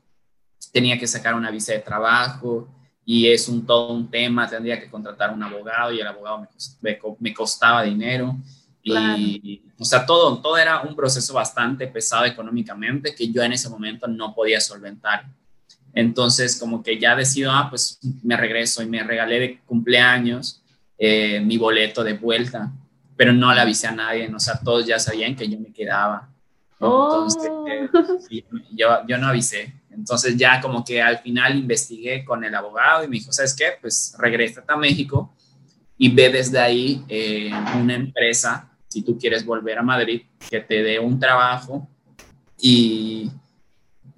Speaker 1: tenía que sacar una visa de trabajo y es un todo un tema, tendría que contratar un abogado y el abogado me, me costaba dinero. Y, o sea, todo, todo era un proceso bastante pesado económicamente que yo en ese momento no podía solventar. Entonces, como que ya decido, ah, pues me regreso y me regalé de cumpleaños eh, mi boleto de vuelta, pero no le avisé a nadie, o sea, todos ya sabían que yo me quedaba. Entonces, oh. eh, yo, yo no avisé. Entonces ya como que al final investigué con el abogado y me dijo, ¿sabes qué? Pues regresa a México y ve desde ahí eh, una empresa, si tú quieres volver a Madrid, que te dé un trabajo y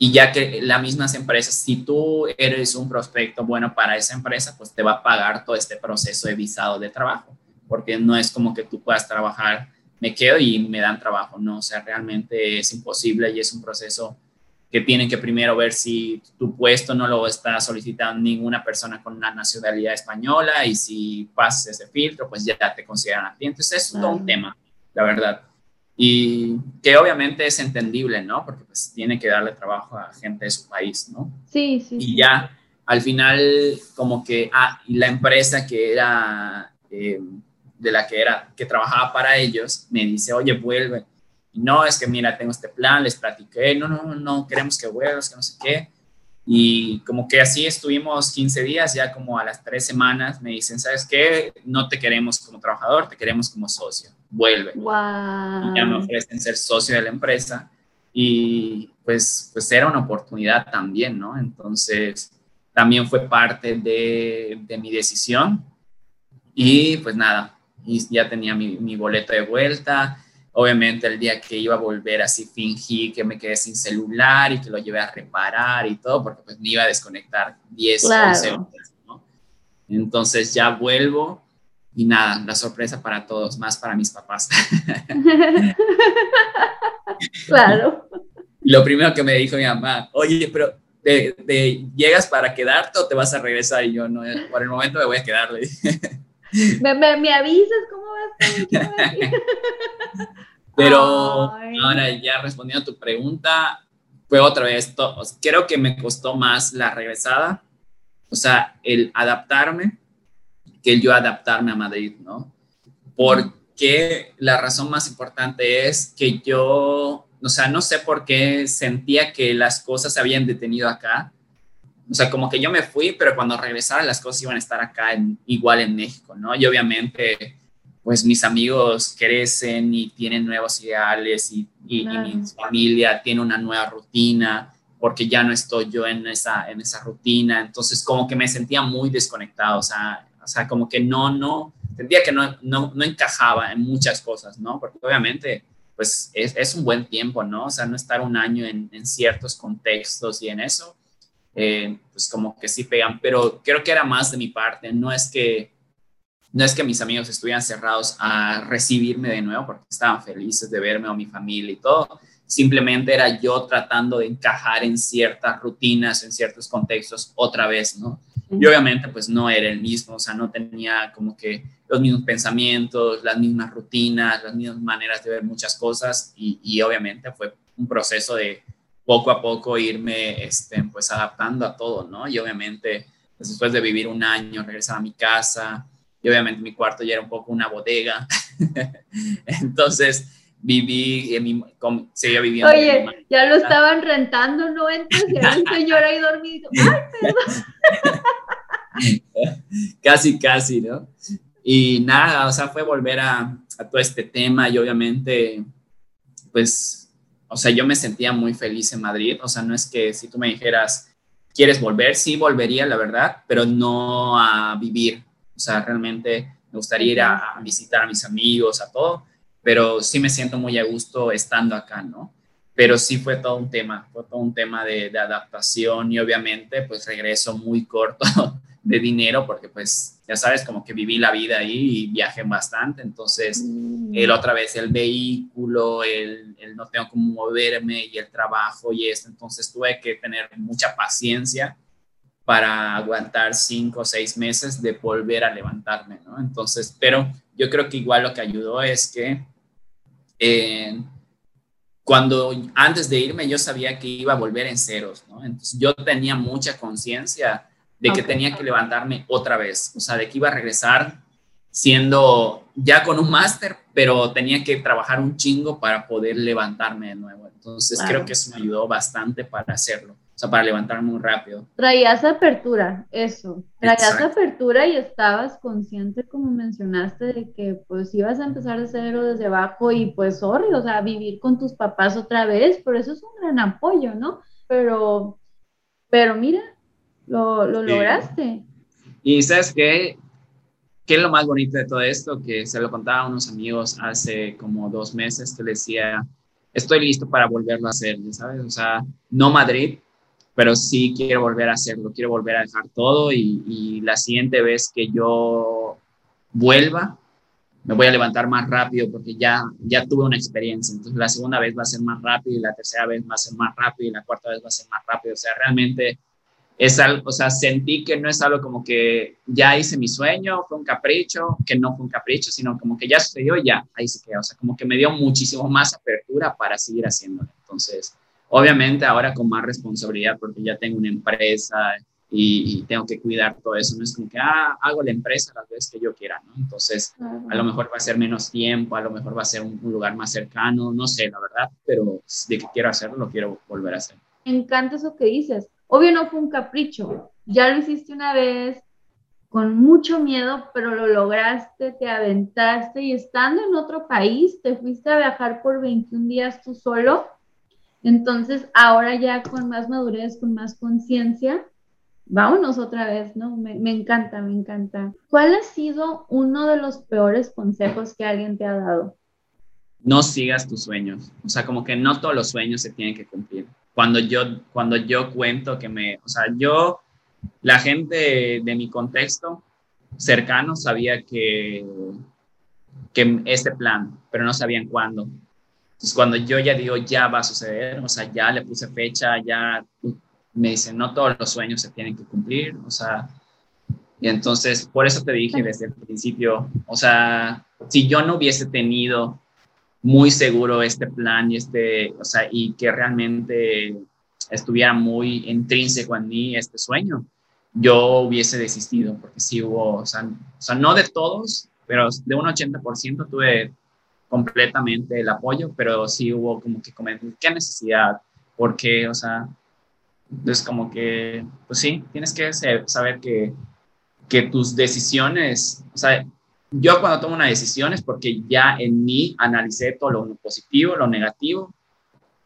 Speaker 1: y ya que las mismas empresas, si tú eres un prospecto bueno para esa empresa, pues te va a pagar todo este proceso de visado de trabajo, porque no es como que tú puedas trabajar, me quedo y me dan trabajo, no, o sea, realmente es imposible y es un proceso que tienen que primero ver si tu puesto no lo está solicitando ninguna persona con una nacionalidad española y si pasas ese filtro, pues ya te consideran a ti. Entonces es todo un tema, la verdad y que obviamente es entendible, ¿no? Porque pues tiene que darle trabajo a gente de su país, ¿no?
Speaker 3: Sí, sí.
Speaker 1: Y ya al final como que, ah, y la empresa que era, eh, de la que era, que trabajaba para ellos, me dice, oye, vuelve. Y no, es que mira, tengo este plan, les platiqué, no, no, no, queremos que vuelvas, que no sé qué. Y como que así estuvimos 15 días, ya como a las tres semanas me dicen, ¿sabes qué? No te queremos como trabajador, te queremos como socio. Vuelve.
Speaker 3: Wow.
Speaker 1: Y ya me ofrecen ser socio de la empresa. Y pues, pues era una oportunidad también, ¿no? Entonces, también fue parte de, de mi decisión. Y pues nada, y ya tenía mi, mi boleto de vuelta Obviamente el día que iba a volver así fingí que me quedé sin celular y que lo llevé a reparar y todo, porque pues me iba a desconectar 10,
Speaker 3: Claro.
Speaker 1: 11 horas, ¿no? Entonces ya vuelvo y nada, la sorpresa para todos, más para mis papás.
Speaker 3: claro.
Speaker 1: Lo primero que me dijo mi mamá, oye, pero ¿te, te llegas para quedarte o te vas a regresar? Y yo, no, por el momento me voy a quedar, le dije.
Speaker 3: ¿Me, me, me avisas cómo va a estar? ¿Qué va a decir?
Speaker 1: Pero
Speaker 3: Ay.
Speaker 1: ahora ya respondiendo a tu pregunta, fue otra vez, to- o sea, creo que me costó más la regresada, o sea, el adaptarme, que el yo adaptarme a Madrid, ¿no? Porque la razón más importante es que yo, o sea, no sé por qué sentía que las cosas se habían detenido acá. O sea, como que yo me fui, pero cuando regresara las cosas iban a estar acá en- igual en México, ¿no? Y obviamente pues mis amigos crecen y tienen nuevos ideales y, y- y
Speaker 3: Claro.
Speaker 1: mi familia tiene una nueva rutina porque ya no estoy yo en esa, en esa rutina. Entonces como que me sentía muy desconectado, o sea, o sea como que no, no, sentía que no, no, no encajaba en muchas cosas, ¿no? Porque obviamente pues es, es un buen tiempo, ¿no? O sea, no estar un año en, en ciertos contextos y en eso, eh, pues como que sí pegan, pero creo que era más de mi parte, no es que no es que mis amigos estuvieran cerrados a recibirme de nuevo porque estaban felices de verme o mi familia y todo. Simplemente era yo tratando de encajar en ciertas rutinas, en ciertos contextos otra vez, ¿no? Y obviamente pues no era el mismo, o sea, no tenía como que los mismos pensamientos, las mismas rutinas, las mismas maneras de ver muchas cosas y, y obviamente fue un proceso de poco a poco irme este, pues adaptando a todo, ¿no? Y obviamente pues, después de vivir un año, regresar a mi casa, y obviamente mi cuarto ya era un poco una bodega. Entonces viví, en mi, con, seguía viviendo. en mi
Speaker 3: Oye,
Speaker 1: ma-
Speaker 3: ya lo estaban rentando, ¿no? Entonces ya el señor ahí dormido. ¡Ay,
Speaker 1: casi, casi, ¿no? Y nada, o sea, fue volver a, a todo este tema y obviamente, pues, o sea, yo me sentía muy feliz en Madrid, o sea, no es que si tú me dijeras, ¿quieres volver? Sí, volvería, la verdad, pero no a vivir, o sea, realmente me gustaría ir a, visitar a mis amigos, a todo, pero sí me siento muy a gusto estando acá, ¿no? Pero sí fue todo un tema, fue todo un tema de, de adaptación y obviamente pues regreso muy corto de dinero porque pues ya sabes como que viví la vida ahí y viajé bastante, entonces el otra vez el vehículo, el, el no tengo cómo moverme y el trabajo y esto, entonces tuve que tener mucha paciencia para aguantar cinco o seis meses de volver a levantarme, ¿no? Entonces, pero yo creo que igual lo que ayudó es que eh, cuando antes de irme yo sabía que iba a volver en ceros, ¿no? Entonces yo tenía mucha conciencia de que tenía que levantarme otra vez, o sea, de que iba a regresar siendo ya con un máster, pero tenía que trabajar un chingo para poder levantarme de nuevo. Entonces creo que eso me ayudó bastante para hacerlo, o sea, para levantarme muy rápido.
Speaker 3: Traías apertura, eso. Traías
Speaker 1: Exacto.
Speaker 3: apertura y estabas consciente, como mencionaste, de que pues ibas a empezar de cero desde abajo y pues, sorry, o sea, vivir con tus papás otra vez, por eso es un gran apoyo, ¿no? Pero, pero mira, lo, lo
Speaker 1: Sí.
Speaker 3: lograste.
Speaker 1: Y sabes qué, qué es lo más bonito de todo esto, que se lo contaba a unos amigos hace como dos meses, que decía, estoy listo para volverlo a hacer, ¿sabes? O sea, no Madrid, pero sí quiero volver a hacerlo, quiero volver a dejar todo y, y la siguiente vez que yo vuelva, me voy a levantar más rápido porque ya, ya tuve una experiencia. Entonces la segunda vez va a ser más rápido y la tercera vez va a ser más rápido y la cuarta vez va a ser más rápido. O sea, realmente es algo, o sea, sentí que no es algo como que ya hice mi sueño, fue un capricho, que no fue un capricho, sino como que ya sucedió y ya, ahí se quedó. O sea, como que me dio muchísimo más apertura para seguir haciéndolo. Entonces, obviamente ahora con más responsabilidad porque ya tengo una empresa y, y tengo que cuidar todo eso. No es como que, ah, hago la empresa las veces que yo quiera, ¿no? Entonces, a lo mejor va a ser menos tiempo, a lo mejor va a ser un, un lugar más cercano, no sé, la verdad, pero de que quiero hacerlo, lo quiero volver a hacer.
Speaker 3: Me encanta eso que dices. Obvio no fue un capricho, ya lo hiciste una vez con mucho miedo, pero lo lograste, te aventaste y estando en otro país, te fuiste a viajar por 21 días tú solo. Entonces, ahora ya con más madurez, con más conciencia, vámonos otra vez, ¿no? Me, encanta, me encanta. ¿Cuál ha sido uno de los peores consejos que alguien te ha dado?
Speaker 1: No sigas tus sueños. O sea, como que no todos los sueños se tienen que cumplir. Cuando yo, cuando yo cuento que me, o sea, yo, la gente de mi contexto cercano sabía que, que este plan, pero no sabían cuándo. Entonces, cuando yo ya digo, ya va a suceder, o sea, ya le puse fecha, ya me dicen, no todos los sueños se tienen que cumplir, o sea, y entonces por eso te dije desde el principio, o sea, si yo no hubiese tenido muy seguro este plan y este, o sea, y que realmente estuviera muy intrínseco en mí este sueño, yo hubiese desistido, porque sí hubo, o sea, o sea no de todos, pero de un 80% tuve completamente el apoyo, pero sí hubo como que comentar, ¿qué necesidad? Porque, o sea, entonces, como que, pues sí, tienes que saber que, que tus decisiones, o sea, yo cuando tomo una decisión es porque ya en mí analicé todo lo positivo, lo negativo.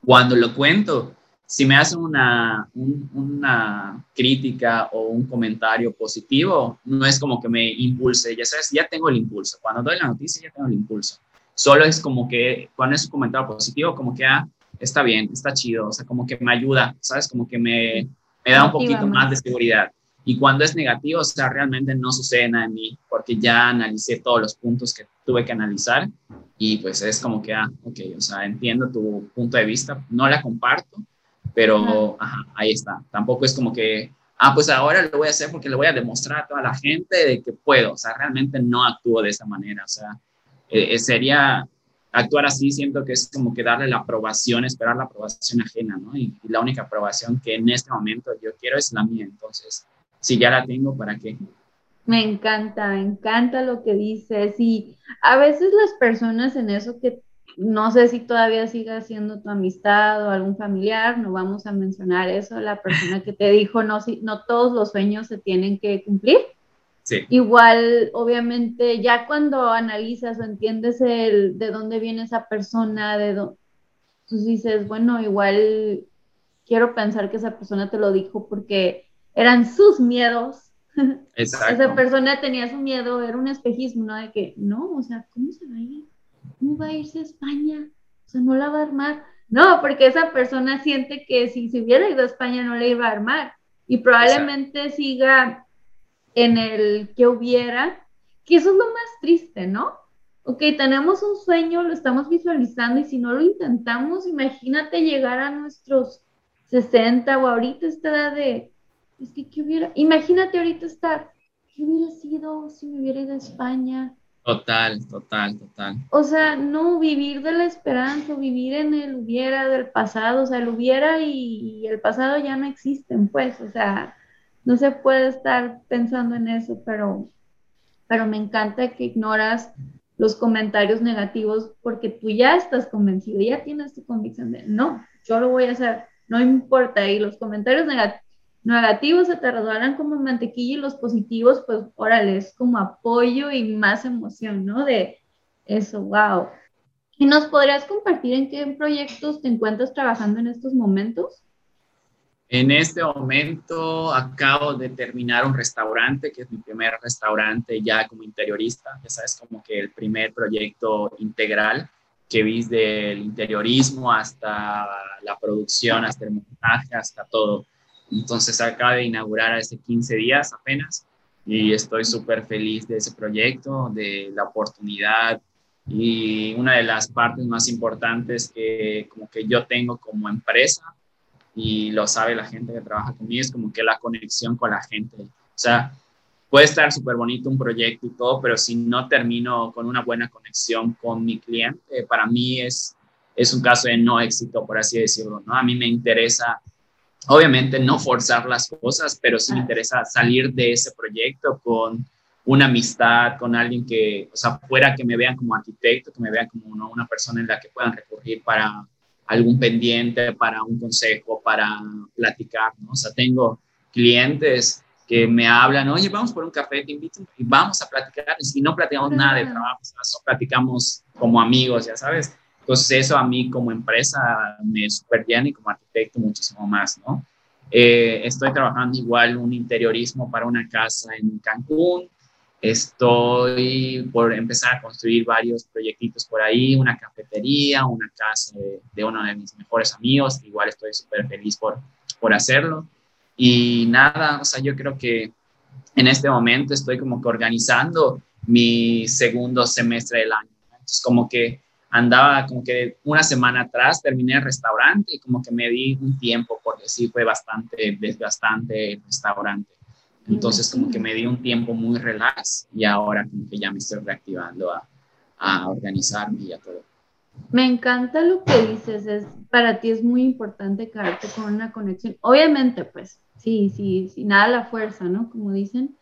Speaker 1: Cuando lo cuento, si me hacen una, una crítica o un comentario positivo, no es como que me impulse, ya sabes, ya tengo el impulso. Cuando doy la noticia, ya tengo el impulso. Solo es como que cuando es un comentario positivo, como que, ah, está bien, está chido, o sea, como que me ayuda, ¿sabes? Como que me, me da un poquito más de seguridad. Y cuando es negativo, o sea, realmente no sucede nada en mí, porque ya analicé todos los puntos que tuve que analizar y pues es como que, ah, ok, o sea, entiendo tu punto de vista, no la comparto, pero ajá, ahí está. Tampoco es como que, ah, pues ahora lo voy a hacer porque le voy a demostrar a toda la gente de que puedo, o sea, realmente no actúo de esa manera, o sea, eh, sería actuar así siento que es como que darle la aprobación, esperar la aprobación ajena, ¿no? Y, la única aprobación que en este momento yo quiero es la mía, entonces, si ya la tengo, ¿para qué?
Speaker 3: Me encanta, me encanta lo que dices y a veces las personas en eso que no sé si todavía siga siendo tu amistad o algún familiar, no vamos a mencionar eso, la persona que te dijo no, si, no todos los sueños se tienen que cumplir. Igual, obviamente, ya cuando analizas o entiendes el, de dónde viene esa persona, de dónde, tú dices, bueno, igual quiero pensar que esa persona te lo dijo porque eran sus miedos. Exacto. esa persona tenía su miedo, era un espejismo, ¿no? De que, no, o sea, ¿cómo se va a ir? ¿Cómo va a irse a España? O sea, no la va a armar. No, porque esa persona siente que si se hubiera ido a España no la iba a armar y probablemente siga en el que hubiera, que eso es lo más triste, ¿no? Ok, tenemos un sueño, lo estamos visualizando y si no lo intentamos, imagínate llegar a nuestros 60 o ahorita esta edad de, es que, ¿qué hubiera? Imagínate ahorita estar, ¿qué hubiera sido si me hubiera ido a España?
Speaker 1: Total, total, total.
Speaker 3: O sea, no vivir de la esperanza, vivir en el hubiera del pasado, o sea, el hubiera y, y el pasado ya no existen, pues, o sea, no se puede estar pensando en eso, pero, pero me encanta que ignoras los comentarios negativos porque tú ya estás convencido, ya tienes tu convicción de, no, yo lo voy a hacer, no importa, y los comentarios negativos se te resbalan como mantequilla y los positivos, pues órale, es como apoyo y más emoción, ¿no? De eso, wow. ¿Y nos podrías compartir en qué proyectos te encuentras trabajando en estos momentos?
Speaker 1: En este momento acabo de terminar un restaurante, que es mi primer restaurante ya como interiorista, ya sabes, como que el primer proyecto integral que vi del interiorismo hasta la producción, hasta el montaje, hasta todo. Entonces acabo de inaugurar hace 15 días apenas y estoy súper feliz de ese proyecto, de la oportunidad y una de las partes más importantes que como que yo tengo como empresa y lo sabe la gente que trabaja conmigo, es como que la conexión con la gente. O sea, puede estar súper bonito un proyecto y todo, pero si no termino con una buena conexión con mi cliente, para mí es, es un caso de no éxito, por así decirlo, ¿no? A mí me interesa, obviamente, no forzar las cosas, pero sí me interesa salir de ese proyecto con una amistad, con alguien que, o sea, fuera que me vean como arquitecto, que me vean como una persona en la que puedan recurrir para algún pendiente, para un consejo, para platicar, ¿no? O sea, tengo clientes que me hablan, oye, vamos por un café, te invito y vamos a platicar. Y no platicamos nada de trabajo, o platicamos como amigos, ya sabes. Entonces eso a mí como empresa me super llena y como arquitecto muchísimo más, ¿no? Eh, estoy trabajando igual un interiorismo para una casa en Cancún. Estoy por empezar a construir varios proyectitos por ahí, una cafetería, una casa de, de uno de mis mejores amigos, igual estoy súper feliz por, por hacerlo. Y nada, o sea, yo creo que en este momento estoy como que organizando mi segundo semestre del año. Entonces, como que andaba como que una semana atrás terminé el restaurante y como que me di un tiempo porque sí fue bastante desgastante el restaurante. Entonces como que me di un tiempo muy relax y ahora como que ya me estoy reactivando a, a organizarme y a todo.
Speaker 3: Me encanta lo que dices, es, para ti es muy importante quedarte con una conexión. Obviamente, pues, sí, sí, sí, nada a la fuerza, ¿no? Como dicen,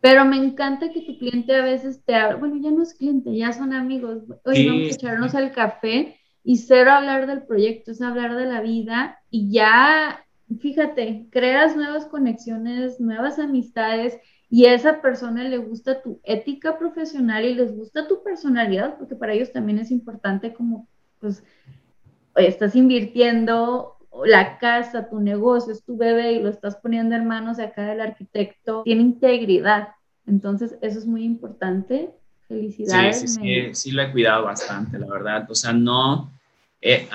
Speaker 3: pero me encanta que tu cliente a veces te habla, bueno, ya no es cliente, ya son amigos, hoy vamos a echarnos al café y cero hablar del proyecto, es hablar de la vida y ya, fíjate, creas nuevas conexiones, nuevas amistades y a esa persona le gusta tu ética profesional y les gusta tu personalidad, porque para ellos también es importante como, pues, estás invirtiendo la casa, tu negocio, es tu bebé y lo estás poniendo en manos de acá del arquitecto, tiene integridad. Entonces, eso es muy importante. Felicidades.
Speaker 1: Sí, sí, sí, sí lo he cuidado bastante, la verdad. O sea, no, eh,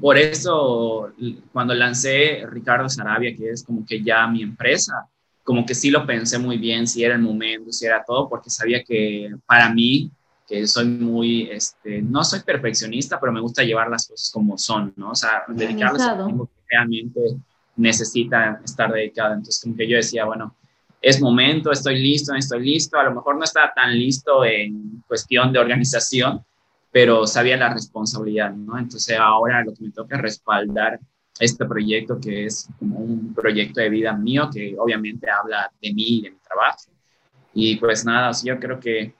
Speaker 1: por eso cuando lancé Ricardo Sarabia, que es como que ya mi empresa, como que sí lo pensé muy bien, si era el momento, si era todo, porque sabía que para mí que soy muy, este, no soy perfeccionista, pero me gusta llevar las cosas como son, ¿no? O sea, dedicarles a tiempo que realmente necesita estar dedicado. Entonces, como que yo decía, bueno, es momento, estoy listo, estoy listo. A lo mejor no estaba tan listo en cuestión de organización, pero sabía la responsabilidad, ¿no? Entonces, ahora lo que me toca es respaldar este proyecto que es como un proyecto de vida mío, que obviamente habla de mí y de mi trabajo. Y pues nada, yo creo que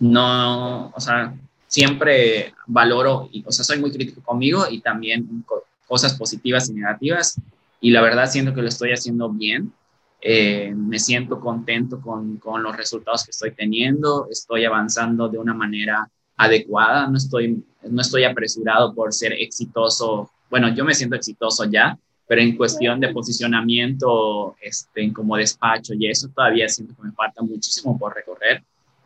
Speaker 1: no, o sea, siempre valoro, y, o sea, soy muy crítico conmigo y también cosas positivas y negativas. Y la verdad siento que lo estoy haciendo bien. Eh, me siento contento con, con, los resultados que estoy teniendo. Estoy avanzando de una manera adecuada. No estoy, no estoy apresurado por ser exitoso. Bueno, yo me siento exitoso ya, pero en cuestión de posicionamiento, este, como despacho y eso, todavía siento que me falta muchísimo por recorrer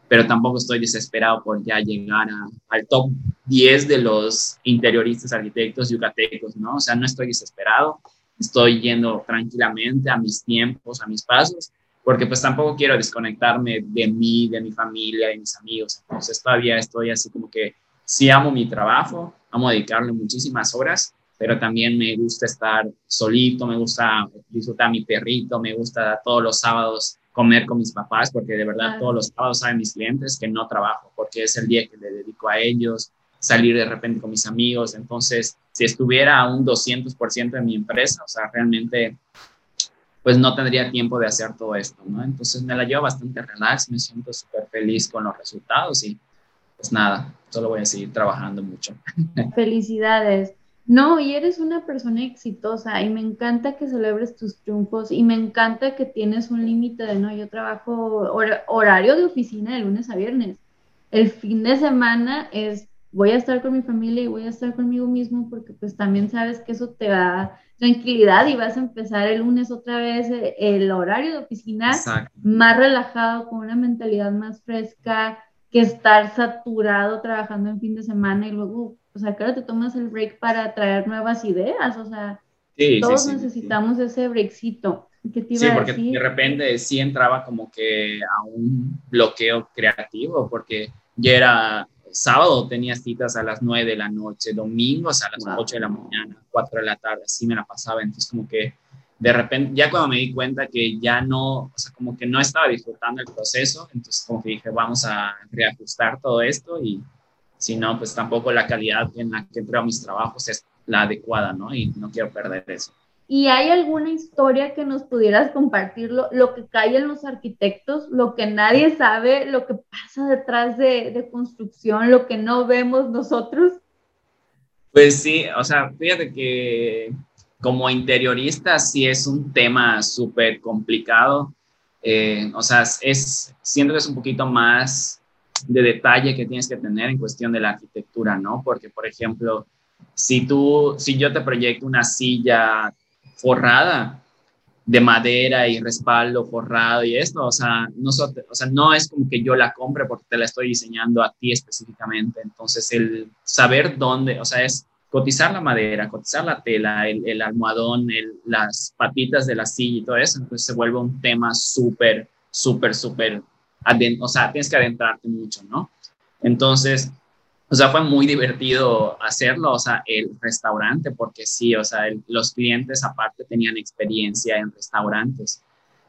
Speaker 1: pero tampoco estoy desesperado por ya llegar al top 10 de los interioristas arquitectos yucatecos, ¿no? O sea, no estoy desesperado, estoy yendo tranquilamente a mis tiempos, a mis pasos, porque pues tampoco quiero desconectarme de mí, de mi familia, de mis amigos. Entonces todavía estoy así como que sí amo mi trabajo, amo dedicarle muchísimas horas, pero también me gusta estar solito, me gusta disfrutar a mi perrito, me gusta todos los sábados comer con mis papás, porque de verdad todos los sábados saben mis clientes que no trabajo, porque es el día que le dedico a ellos, salir de repente con mis amigos. Entonces, si estuviera a un 200% de mi empresa, o sea, realmente, pues no tendría tiempo de hacer todo esto, ¿no? Entonces me la llevo bastante relax, me siento súper feliz con los resultados y pues nada, solo voy a seguir trabajando mucho.
Speaker 3: Felicidades. No, y eres una persona exitosa y me encanta que celebres tus triunfos y me encanta que tienes un límite de, no, yo trabajo horario de oficina de lunes a viernes. El fin de semana es, voy a estar con mi familia y voy a estar conmigo mismo porque pues también sabes que eso te da tranquilidad y vas a empezar el lunes otra vez eh, el, horario de oficina más relajado, con una mentalidad más fresca que estar saturado trabajando en fin de semana y luego o sea, claro, te tomas el break para traer nuevas ideas, o sea, todos necesitamos ese breakcito. ¿Qué te iba
Speaker 1: sí, porque de repente sí entraba como que a un bloqueo creativo, porque ya era sábado tenía citas a las 9 de la noche, domingos a las 8 de la mañana, 4 de la tarde, así me la pasaba, entonces como que de repente, ya cuando me di cuenta que ya no, o sea, como que no estaba disfrutando el proceso, entonces como que dije, vamos a reajustar todo esto y si no, pues tampoco la calidad en la que entrego mis trabajos es la adecuada, ¿no? Y no quiero perder eso.
Speaker 3: ¿Y hay alguna historia que nos pudieras compartir lo, lo que cae en los arquitectos, lo que nadie sabe, lo que pasa detrás de, de construcción, lo que no vemos nosotros?
Speaker 1: Pues sí, o sea, fíjate que como interiorista sí es un tema súper complicado. Eh, o sea, es, siento que es un poquito más de detalle que tienes que tener en cuestión de la arquitectura, ¿no? Porque, por ejemplo, si tú, si yo te proyecto una silla forrada de madera y respaldo forrado y esto, o sea, no, es como que yo la compre porque te la estoy diseñando a ti específicamente. Entonces, el saber dónde, o sea, es cotizar la madera, cotizar la tela, el, almohadón, las patitas de la silla y todo eso, entonces se vuelve un tema súper, súper, súper, o sea, tienes que adentrarte mucho, ¿no? Entonces, o sea, fue muy divertido hacerlo, o sea, el restaurante, porque sí, o sea, los clientes aparte tenían experiencia en restaurantes.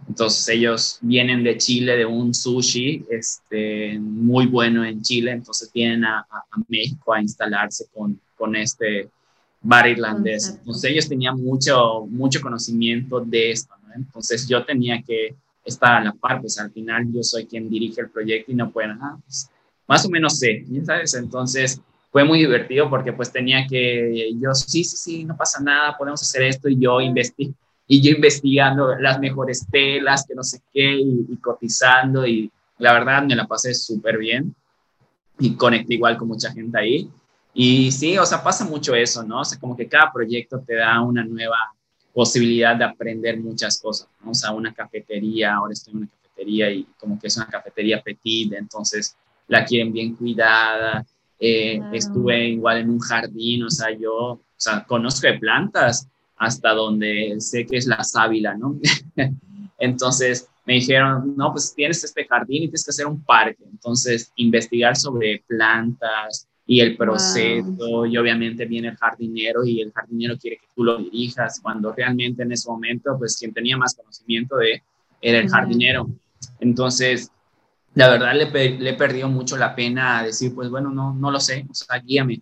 Speaker 1: Entonces ellos vienen de Chile, de un sushi este, muy bueno en Chile, entonces vienen a, a México a instalarse con, con este bar irlandés. Entonces ellos tenían mucho, mucho conocimiento de esto, ¿no? Entonces yo tenía que estar a la par, pues al final yo soy quien dirige el proyecto y no pueden, ah, pues más o menos sé, ¿sabes? Entonces fue muy divertido porque pues tenía que, yo, sí, sí, sí, no pasa nada, podemos hacer esto y yo investigué y yo investigando las mejores telas, que no sé qué, y, y cotizando, y la verdad me la pasé súper bien y conecté igual con mucha gente ahí. Y sí, o sea, pasa mucho eso, ¿no? O sea, como que cada proyecto te da una nueva posibilidad de aprender muchas cosas. O sea, una cafetería, ahora estoy en una cafetería y como que es una cafetería petit, entonces la quieren bien cuidada. Eh, estuve igual en un jardín, o sea, yo, o sea, conozco de plantas hasta donde sé que es la sábila, ¿no? entonces me dijeron, no, pues tienes este jardín y tienes que hacer un parque. Entonces, investigar sobre plantas, y el proceso y obviamente viene el jardinero y el jardinero quiere que tú lo dirijas cuando realmente en ese momento pues quien tenía más conocimiento de era el jardinero. Entonces, la verdad le, le he perdido mucho la pena decir pues bueno, no, no lo sé, o sea, guíame.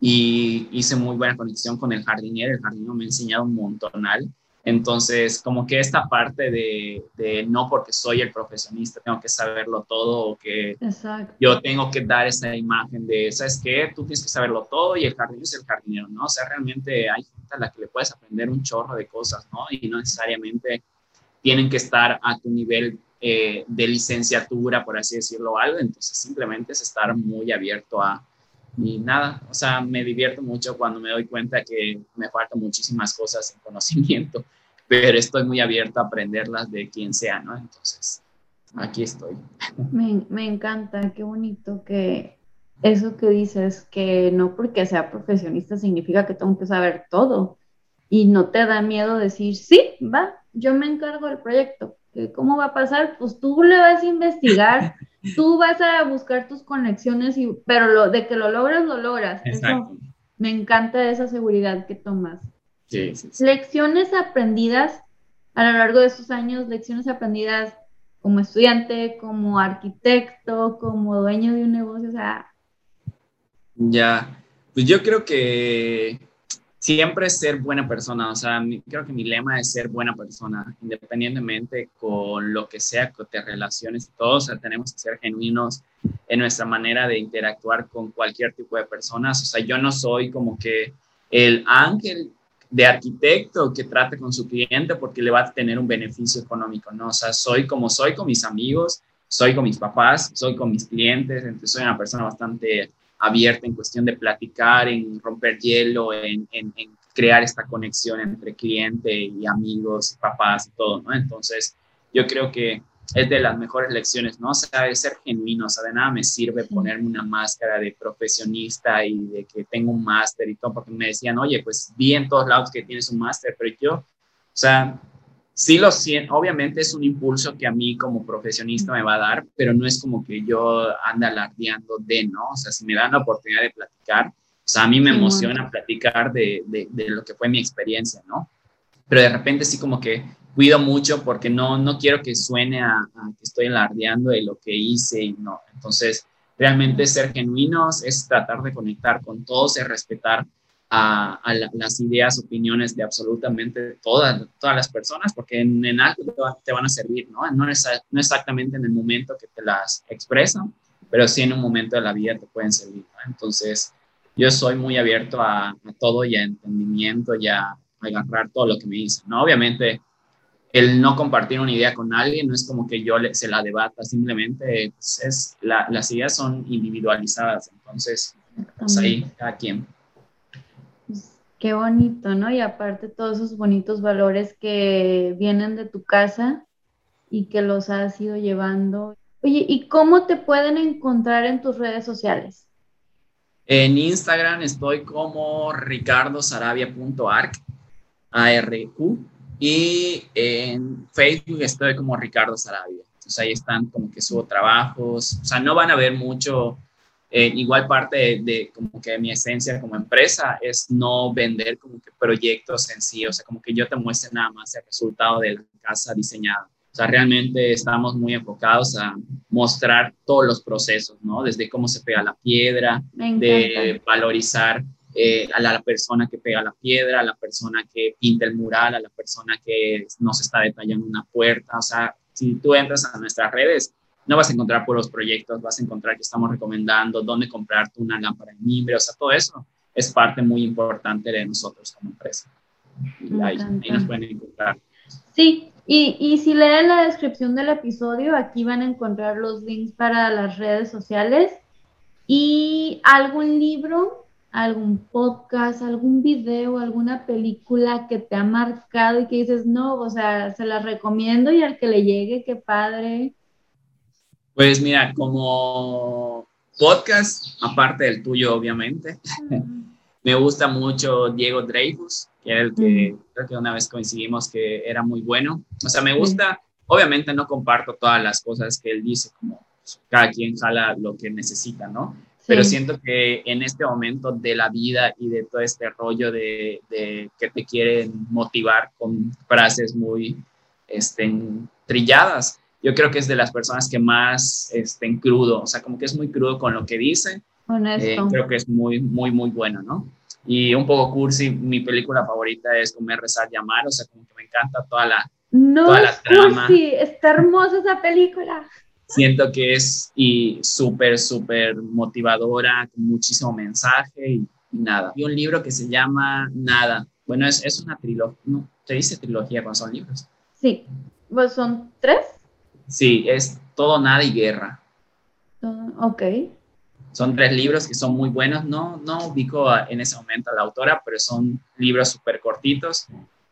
Speaker 1: Y hice muy buena conexión con el jardinero, el jardinero me ha enseñado un montonal entonces, como que esta parte de, no porque soy el profesionista tengo que saberlo todo o que yo tengo que dar esa imagen de, ¿sabes qué? Tú tienes que saberlo todo y el jardinero es el jardinero, ¿no? O sea, realmente hay gente a la que le puedes aprender un chorro de cosas, ¿no? Y no necesariamente tienen que estar a tu nivel eh, de licenciatura, por así decirlo, algo. Entonces, simplemente es estar muy abierto a, y nada, o sea, me divierto mucho cuando me doy cuenta que me faltan muchísimas cosas en conocimiento, pero estoy muy abierto a aprenderlas de quien sea, ¿no? Entonces, aquí estoy.
Speaker 3: Me, me encanta, qué bonito que eso que dices, que no porque sea profesionista significa que tengo que saber todo y no te da miedo decir, sí, va, yo me encargo del proyecto. ¿Cómo va a pasar? Pues tú le vas a investigar tú vas a buscar tus conexiones, y, pero lo, de que lo logras, lo logras. me encanta esa seguridad que tomas. Lecciones aprendidas a lo largo de estos años, lecciones aprendidas como estudiante, como arquitecto, como dueño de un negocio, o sea.
Speaker 1: Ya, pues yo creo que siempre ser buena persona, o sea, creo que mi lema es ser buena persona, independientemente con lo que sea que te relaciones todos, o sea, tenemos que ser genuinos en nuestra manera de interactuar con cualquier tipo de personas, o sea, yo no soy como que el ángel de arquitecto que trate con su cliente porque le va a tener un beneficio económico, ¿no? O sea, soy como soy con mis amigos, soy con mis papás, soy con mis clientes, entonces soy una persona bastante abierta en cuestión de platicar, en romper hielo, en, en, crear esta conexión entre cliente y amigos, papás y todo, ¿no? Entonces, yo creo que es de las mejores lecciones, ¿no? O sea, es ser genuino, o sea, de nada me sirve ponerme una máscara de profesionista y de que tengo un máster y todo, porque me decían, oye, pues vi en todos lados que tienes un máster, pero yo, o sea, sí lo siento, obviamente es un impulso que a mí como profesionista me va a dar, pero no es como que yo ande alardeando de, ¿no? O sea, si me dan la oportunidad de platicar, o sea, a mí me emociona platicar de, de, de, lo que fue mi experiencia, ¿no? Pero de repente sí como que cuido mucho porque no, no quiero que suene a, a que estoy alardeando de lo que hice y no. Entonces, realmente ser genuinos es tratar de conectar con todos y respetar a, las ideas, opiniones de absolutamente todas, todas las personas, porque en, en algo te, van a servir, ¿no? No, es, no exactamente en el momento que te las expresan, pero sí en un momento de la vida te pueden servir, ¿no? Entonces, yo soy muy abierto a, todo y a entendimiento y a, agarrar todo lo que me dicen, ¿no? Obviamente, el no compartir una idea con alguien no es como que yo le, se la debata, simplemente pues, es, las ideas son individualizadas, entonces, pues ahí, cada quien.
Speaker 3: Qué bonito, ¿no? Y aparte todos esos bonitos valores que vienen de tu casa y que los has ido llevando. Oye, ¿y cómo te pueden encontrar en tus redes sociales?
Speaker 1: En Instagram estoy como ricardosarabia.arc, A-R-Q, y en Facebook estoy como Ricardo Sarabia. Entonces ahí están como que subo trabajos, o sea, no van a ver mucho, eh, igual parte de, como que mi esencia como empresa es no vender como que proyectos en sí, o sea, como que yo te muestre nada más el resultado de la casa diseñada. O sea, realmente estamos muy enfocados a mostrar todos los procesos, ¿no? Desde cómo se pega la piedra, de valorizar eh, a la persona que pega la piedra, a la persona que pinta el mural, a la persona que nos está detallando una puerta. O sea, si tú entras a nuestras redes, no vas a encontrar puros proyectos, vas a encontrar que estamos recomendando dónde comprarte una lámpara de mimbre, o sea, todo eso es parte muy importante de nosotros como empresa. Y ahí, ahí nos pueden encontrar.
Speaker 3: Sí, y, y, si leen la descripción del episodio, aquí van a encontrar los links para las redes sociales y algún libro, algún podcast, algún video, alguna película que te ha marcado y que dices, no, o sea, se la recomiendo y al que le llegue, qué padre.
Speaker 1: Pues mira, como podcast, aparte del tuyo, obviamente, me gusta mucho Diego Dreyfus que era el que creo que una vez coincidimos que era muy bueno. O sea, me gusta, obviamente no comparto todas las cosas que él dice, como cada quien jala lo que necesita, ¿no? Pero siento que en este momento de la vida y de todo este rollo de, de que te quieren motivar con frases muy este, trilladas, yo creo que es de las personas que más estén crudo, o sea, como que es muy crudo con lo que dice. Eh, creo que es muy, muy, muy bueno, ¿no? Y un poco cursi, mi película favorita es Comer, Rezar, Llamar, o sea, como que me encanta toda la,
Speaker 3: no toda la trama. Cursi, está hermosa esa película.
Speaker 1: Siento que es y súper, súper motivadora, con muchísimo mensaje y, nada. Y un libro que se llama Nada. Bueno, es, es una trilogía, no, ¿te dice trilogía cuando son libros?
Speaker 3: Sí, pues son tres.
Speaker 1: Sí, es Todo, Nada y Guerra.
Speaker 3: ok.
Speaker 1: Son tres libros que son muy buenos. No, no ubico en ese momento a la autora, pero son libros súper cortitos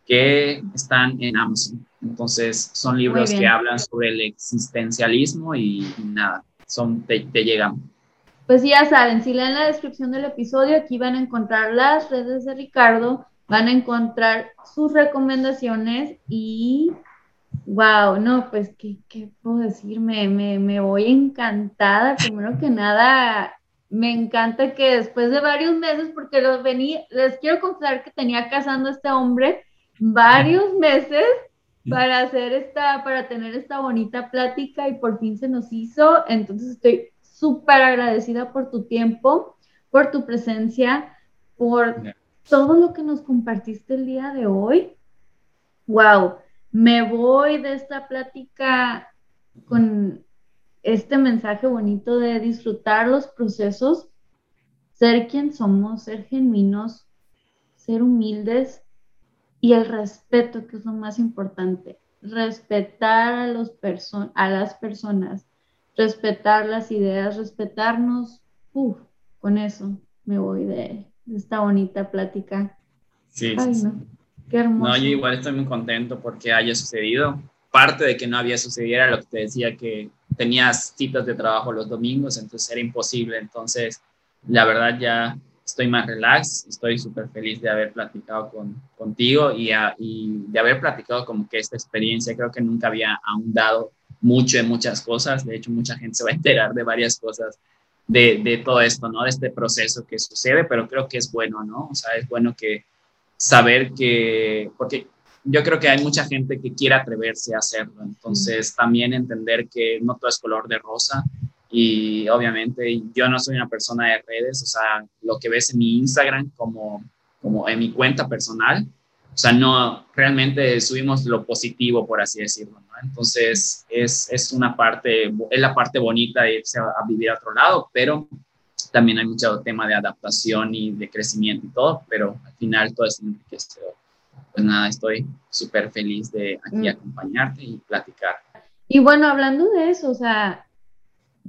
Speaker 1: que están en Amazon. Entonces, son libros que hablan sobre el existencialismo y, nada, son, te, te, llegan.
Speaker 3: Pues ya saben, si leen la descripción del episodio, aquí van a encontrar las redes de Ricardo, van a encontrar sus recomendaciones y Wow, no, pues, ¿qué, qué puedo decir? Me, me, me, voy encantada. Primero que nada, me encanta que después de varios meses, porque los vení, les quiero confesar que tenía casando a este hombre varios meses para hacer esta, para tener esta bonita plática y por fin se nos hizo. Entonces estoy súper agradecida por tu tiempo, por tu presencia, por todo lo que nos compartiste el día de hoy. Wow me voy de esta plática con este mensaje bonito de disfrutar los procesos, ser quien somos, ser genuinos, ser humildes y el respeto, que es lo más importante. Respetar a, los a las personas, respetar las ideas, respetarnos. Uf, con eso me voy de, esta bonita plática.
Speaker 1: Sí, sí. No, yo igual estoy muy contento porque haya sucedido. Parte de que no había sucedido era lo que te decía que tenías citas de trabajo los domingos, entonces era imposible. Entonces, la verdad ya estoy más relax, estoy súper feliz de haber platicado con, contigo y, y, de haber platicado como que esta experiencia, creo que nunca había ahondado mucho en muchas cosas, de hecho mucha gente se va a enterar de varias cosas de, de todo esto, ¿no? De este proceso que sucede, pero creo que es bueno, ¿no? O sea, es bueno que saber que, porque yo creo que hay mucha gente que quiere atreverse a hacerlo, entonces también entender que no todo es color de rosa y obviamente yo no soy una persona de redes, o sea, lo que ves en mi Instagram como, como en mi cuenta personal, o sea, no, realmente subimos lo positivo, por así decirlo, ¿no? Entonces, es, es una parte, es la parte bonita de irse a, a vivir a otro lado, pero también hay mucho tema de adaptación y de crecimiento y todo, pero al final todo es enriquecedor. Pues nada, estoy súper feliz de aquí mm. acompañarte y platicar.
Speaker 3: Y bueno, hablando de eso, o sea,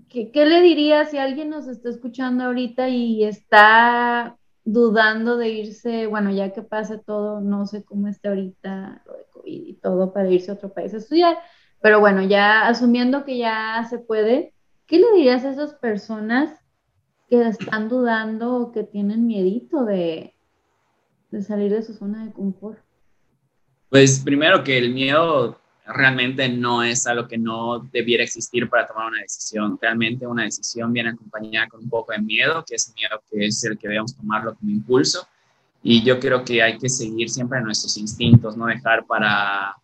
Speaker 3: ¿qué, ¿qué, le dirías si alguien nos está escuchando ahorita y está dudando de irse, bueno, ya que pase todo, no sé cómo esté ahorita lo de COVID y todo para irse a otro país a estudiar, pero bueno, ya asumiendo que ya se puede, ¿qué le dirías a esas personas que están dudando o que tienen miedito de, de salir de su zona de confort?
Speaker 1: Pues primero que el miedo realmente no es algo que no debiera existir para tomar una decisión. Realmente una decisión viene acompañada con un poco de miedo, que es miedo que es el que debemos tomarlo como impulso. Y yo creo que hay que seguir siempre nuestros instintos, no dejar para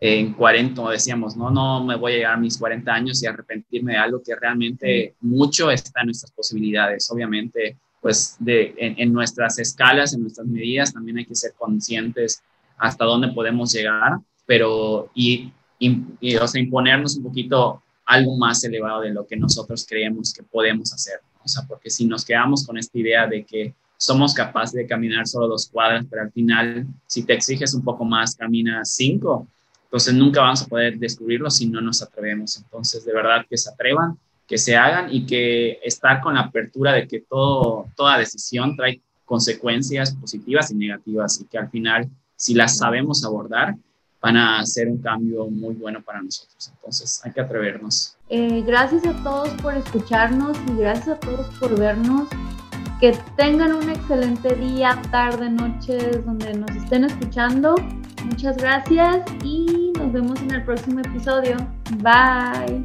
Speaker 1: en 40, como decíamos, no, no me voy a llegar a mis 40 años y arrepentirme de algo que realmente mucho está en nuestras posibilidades. Obviamente, pues de, en, en nuestras escalas, en nuestras medidas, también hay que ser conscientes hasta dónde podemos llegar pero y, o sea, imponernos un poquito algo más elevado de lo que nosotros creemos que podemos hacer. O sea, porque si nos quedamos con esta idea de que somos capaces de caminar solo dos cuadras, pero al final, si te exiges un poco más, camina cinco, entonces nunca vamos a poder descubrirlo si no nos atrevemos. Entonces, de verdad que se atrevan, que se hagan y que estar con la apertura de que todo, toda decisión trae consecuencias positivas y negativas y que al final, si las sabemos abordar, van a hacer un cambio muy bueno para nosotros. Entonces hay que atrevernos.
Speaker 3: Eh, gracias a todos por escucharnos y gracias a todos por vernos. Que tengan un excelente día, tarde, noche, donde nos estén escuchando. Muchas gracias y nos vemos en el próximo episodio. Bye.